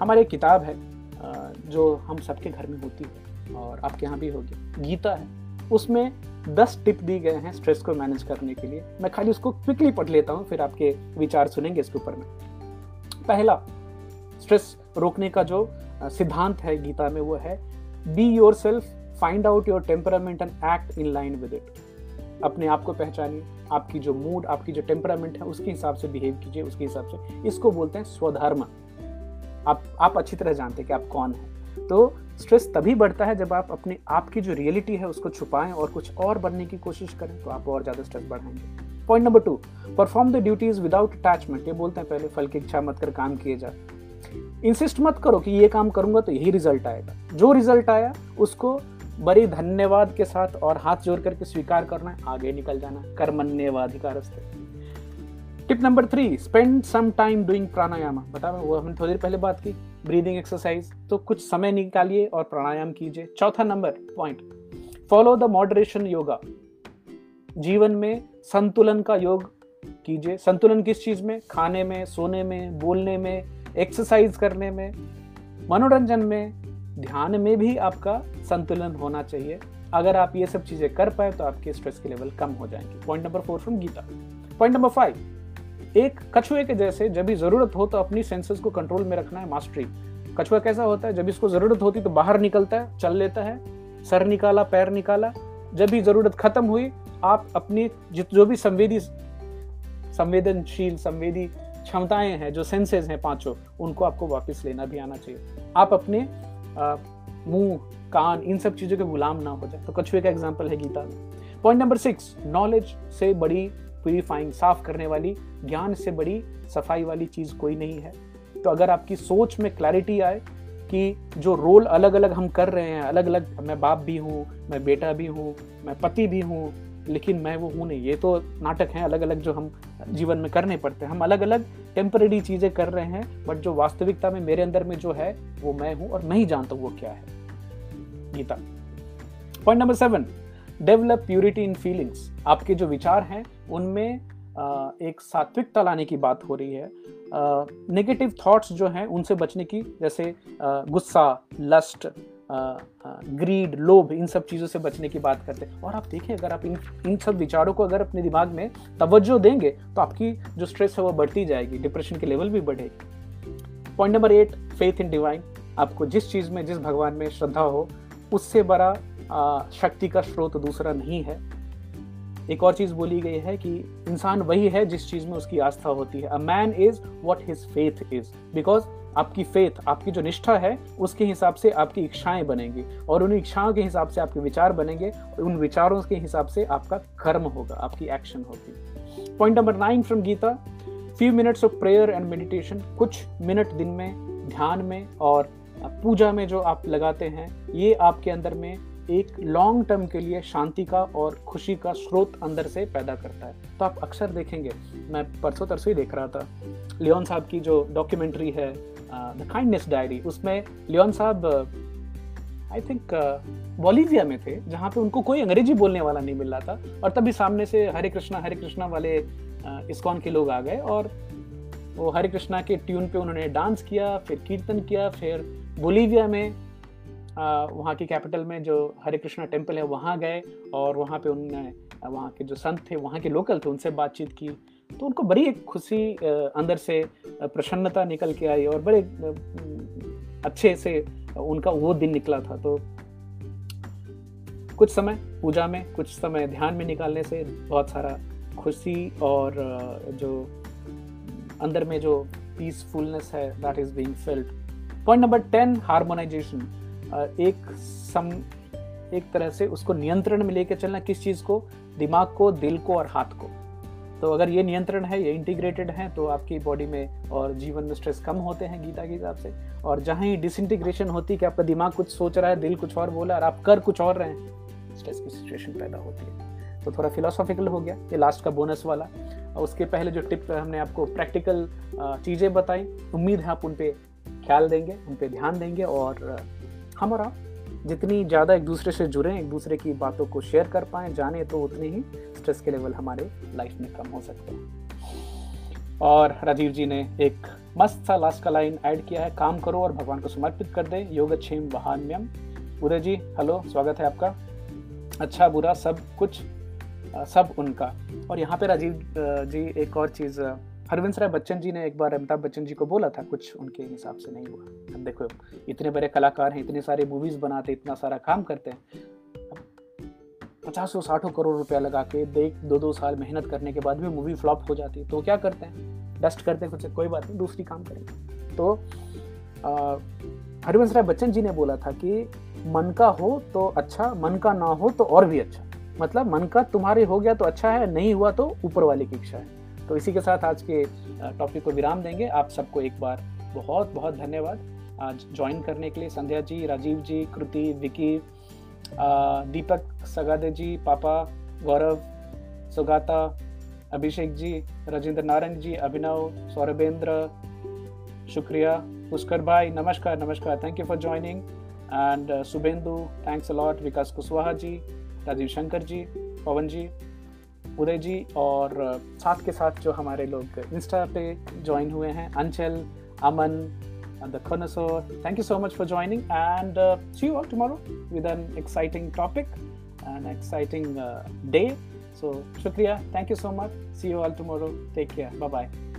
हमारी एक किताब है जो हम सबके घर में होती है और आपके यहाँ भी होगी। गीता है। उसमें दस टिप दी गए हैं स्ट्रेस को मैनेज करने के लिए। मैं खाली उसको क्विकली पढ़ लेता हूँ, फिर आपके विचार सुनेंगे इसके ऊपर में। पहला, स्ट्रेस रोकने का जो सिद्धांत है गीता में, वो है be yourself find out your temperament and act in line with it अपने आप को पहचानिए। आपकी जो मूड आपकी जो टेम्परामेंट है, उसके हिसाब से बिहेव कीजिए, उसके हिसाब से। इसको बोलते हैं स्वधर्म। आप आप अच्छी तरह जानते हैं कि आप कौन हैं। तो स्ट्रेस तभी बढ़ता है जब आप अपने आप की जो रियलिटी है उसको छुपाएँ और कुछ और बनने की कोशिश करें तो आप और ज़्यादा स्ट्रेस बढ़ाएँगे। Point number two perform the duties without attachment ये बोलते हैं पहले, फल की इच्छा मत कर काम किए जा। इंसिस्ट मत करो कि ये काम करूँगा तो यही रिज़ल्ट आएगा। जो रिज़ल्ट आया, उसको बड़ी धन्यवाद के साथ और हाथ जोड़ करके स्वीकार करना है, आगे निकल जाना कर्मण्यवाधिकार tip number three spend some time doing pranayama बता वो हमने थोड़ी देर पहले बात की ब्रीदिंग एक्सरसाइज तो कुछ समय निकालिए और प्राणायाम कीजिए। चौथा number point follow the moderation yoga जीवन में संतुलन का योग कीजिए। संतुलन किस चीज़ में? खाने में, सोने में, बोलने में एक्सरसाइज करने में। मनोरंजन में, ध्यान में भी आपका संतुलन होना चाहिए। अगर आप ये सब चीज़ें कर पाए तो आपके स्ट्रेस के लेवल कम हो जाएँगे। Point number four from Gita point number five एक कछुए के जैसे जब भी ज़रूरत हो तो अपनी सेंसेस को कंट्रोल में रखना है मास्टरी कछुआ कैसा होता है? जब इसको ज़रूरत होती तो बाहर निकलता है, चल लेता है, सर निकाला, पैर निकाला. जब भी ज़रूरत खत्म हुई, आप अपनी जो भी संवेदी, संवेदनशील, संवेदी क्षमताएँ हैं, जो सेंसेस हैं पाँचों, उनको आपको वापस लेना भी आना चाहिए. आप अपने मुँह, कान, इन सब चीज़ों के गुलाम ना हो जाए. तो कछुए का एग्ज़ाम्पल है गीता में. पॉइंट नंबर सिक्स नॉलेज से बड़ी प्यूरिफाइंग साफ़ करने वाली, ज्ञान से बड़ी, सफ़ाई वाली चीज़ कोई नहीं है। तो अगर आपकी सोच में क्लैरिटी आए कि जो रोल अलग अलग हम कर रहे हैं अलग अलग मैं बाप भी हूँ, मैं बेटा भी हूँ, मैं पति भी हूँ, लेकिन मैं वो हूँ नहीं, ये तो नाटक हैं अलग अलग जो हम जीवन में करने पड़ते हैं। हम अलग अलग टेम्पररी चीज़ें कर रहे हैं बट जो वास्तविकता में मेरे अंदर में जो है, वो मैं हूँ और मैं ही जानता हूँ वो क्या है। Gita. Point number seven develop purity in feelings आपके जो विचार हैं, उनमें एक सात्विकता लाने की बात हो रही है। नेगेटिव थॉट्स जो हैं, उनसे बचने की, जैसे गुस्सा लस्ट ग्रीड लोभ, इन सब चीज़ों से बचने की बात करते हैं। और आप देखें अगर आप इन इन सब विचारों को अगर अपने दिमाग में तवज्जो देंगे तो आपकी जो स्ट्रेस है, वो बढ़ती जाएगी डिप्रेशन के लेवल भी बढ़ेगी। Point number eight faith in divine आपको जिस चीज़ में, जिस भगवान में श्रद्धा हो, उससे बड़ा शक्ति का स्रोत दूसरा नहीं है। एक और चीज़ बोली गई है कि इंसान वही है जिस चीज़ में उसकी आस्था होती है। A man is what his faith is because आपकी फेथ आपकी जो निष्ठा है, उसके हिसाब से आपकी इच्छाएँ बनेंगी, और उन इच्छाओं के हिसाब से आपके विचार बनेंगे, और उन विचारों के हिसाब से आपका कर्म होगा, आपकी एक्शन होगी। Point number nine from Gita few minutes of prayer and meditation कुछ मिनट दिन में, ध्यान में और पूजा में जो आप लगाते हैं, ये आपके अंदर में एक लॉन्ग टर्म के लिए शांति का और खुशी का स्रोत अंदर से पैदा करता है। तो आप अक्सर देखेंगे, मैं परसों तरसों ही देख रहा था, लियोन साहब की जो डॉक्यूमेंट्री है द काइंडनेस डायरी उसमें लियोन साहब आई थिंक बॉलीविया में थे, जहाँ पे उनको कोई अंग्रेज़ी बोलने वाला नहीं मिल रहा था, और तभी सामने से हरे कृष्णा हरे कृष्णा वाले इस्कॉन के लोग आ गए और वो हरे कृष्णा के ट्यून पे उन्होंने डांस किया, फिर कीर्तन किया, फिर बोलीविया में वहाँ की कैपिटल में जो हरे कृष्णा टेंपल है, वहाँ गए और वहाँ पे उनने, वहाँ के जो संत थे, वहाँ के लोकल थे, उनसे बातचीत की। तो उनको बड़ी एक खुशी अंदर से प्रसन्नता निकल के आई और बड़े अच्छे से उनका वो दिन निकला था। तो कुछ समय पूजा में, कुछ समय ध्यान में निकालने से बहुत सारा खुशी और जो अंदर में जो पीसफुलनेस है that is being filled point number ten harmonisation एक सम, एक तरह से उसको नियंत्रण में लेके चलना, किस चीज़ को? दिमाग को, दिल को और हाथ को। तो अगर ये नियंत्रण है, ये इंटीग्रेटेड है तो आपकी बॉडी में और जीवन में स्ट्रेस कम होते हैं गीता के हिसाब से। और जहाँ ही डिसइंटीग्रेशन होती है कि आपका दिमाग कुछ सोच रहा है, दिल कुछ और बोला और आप कर कुछ और रहे हैं स्ट्रेस की सिचुएशन पैदा होती है। तो थोड़ा फिलोसॉफिकल हो गया, ये लास्ट का बोनस वाला। और उसके पहले जो टिप हमने आपको प्रैक्टिकल चीज़ें बताई, उम्मीद है आप उन पर ख्याल देंगे, उन पर ध्यान देंगे और हम और आप जितनी ज़्यादा एक दूसरे से जुड़ें, एक दूसरे की बातों को शेयर कर पाए, जाने तो उतने ही स्ट्रेस के लेवल हमारे लाइफ में कम हो सकते हैं। और राजीव जी ने एक मस्त सा लास्ट का लाइन ऐड किया है, काम करो और भगवान को समर्पित कर दे योग क्षेम वहान्यम। उदय जी हेलो स्वागत है आपका। अच्छा बुरा, सब कुछ सब उनका। और यहाँ पे राजीव जी, एक और चीज़ हरवंश राय बच्चन जी ने एक बार अमिताभ बच्चन जी को बोला था, कुछ उनके हिसाब से नहीं हुआ। अब देखो, इतने बड़े कलाकार हैं, इतने सारे मूवीज़ बनाते, इतना सारा काम करते हैं। पचासों, साठों करोड़ रुपया लगा के देख दो दो साल मेहनत करने के बाद भी मूवी फ्लॉप हो जाती है तो क्या करते हैं? डस्ट करते हैं कुछ, कोई बात नहीं, दूसरी काम करेंगे। तो हरिवंश राय बच्चन जी ने बोला था कि मन का हो तो अच्छा मन का ना हो तो और भी अच्छा। मतलब मन का तुम्हारे हो गया तो अच्छा है, नहीं हुआ तो ऊपर वाले की इच्छा है। तो इसी के साथ आज के टॉपिक को विराम देंगे। आप सबको एक बार बहुत बहुत धन्यवाद। आज ज्वाइन करने के लिए संध्या जी, राजीव जी, कृति, विकी दीपक, सगादे जी, पापा, गौरव, सुगाता, अभिषेक जी, राजेंद्र नारायण जी, अभिनव, सौरभेंद्र, शुक्रिया, पुष्कर भाई, नमस्कार नमस्कार। Thank you for joining and Shubhendu thanks a lot Vikas Kushwaha ji, Rajiv Shankar ji, Pawan ji Uday ji और साथ के साथ जो हमारे लोग इंस्टा पे ज्वाइन हुए हैं Anchal Aman the so much for joining and uh, see you all tomorrow with an exciting topic, an exciting uh, day. So, Shukriya, thank you so much. See you all tomorrow. Take care. Bye bye.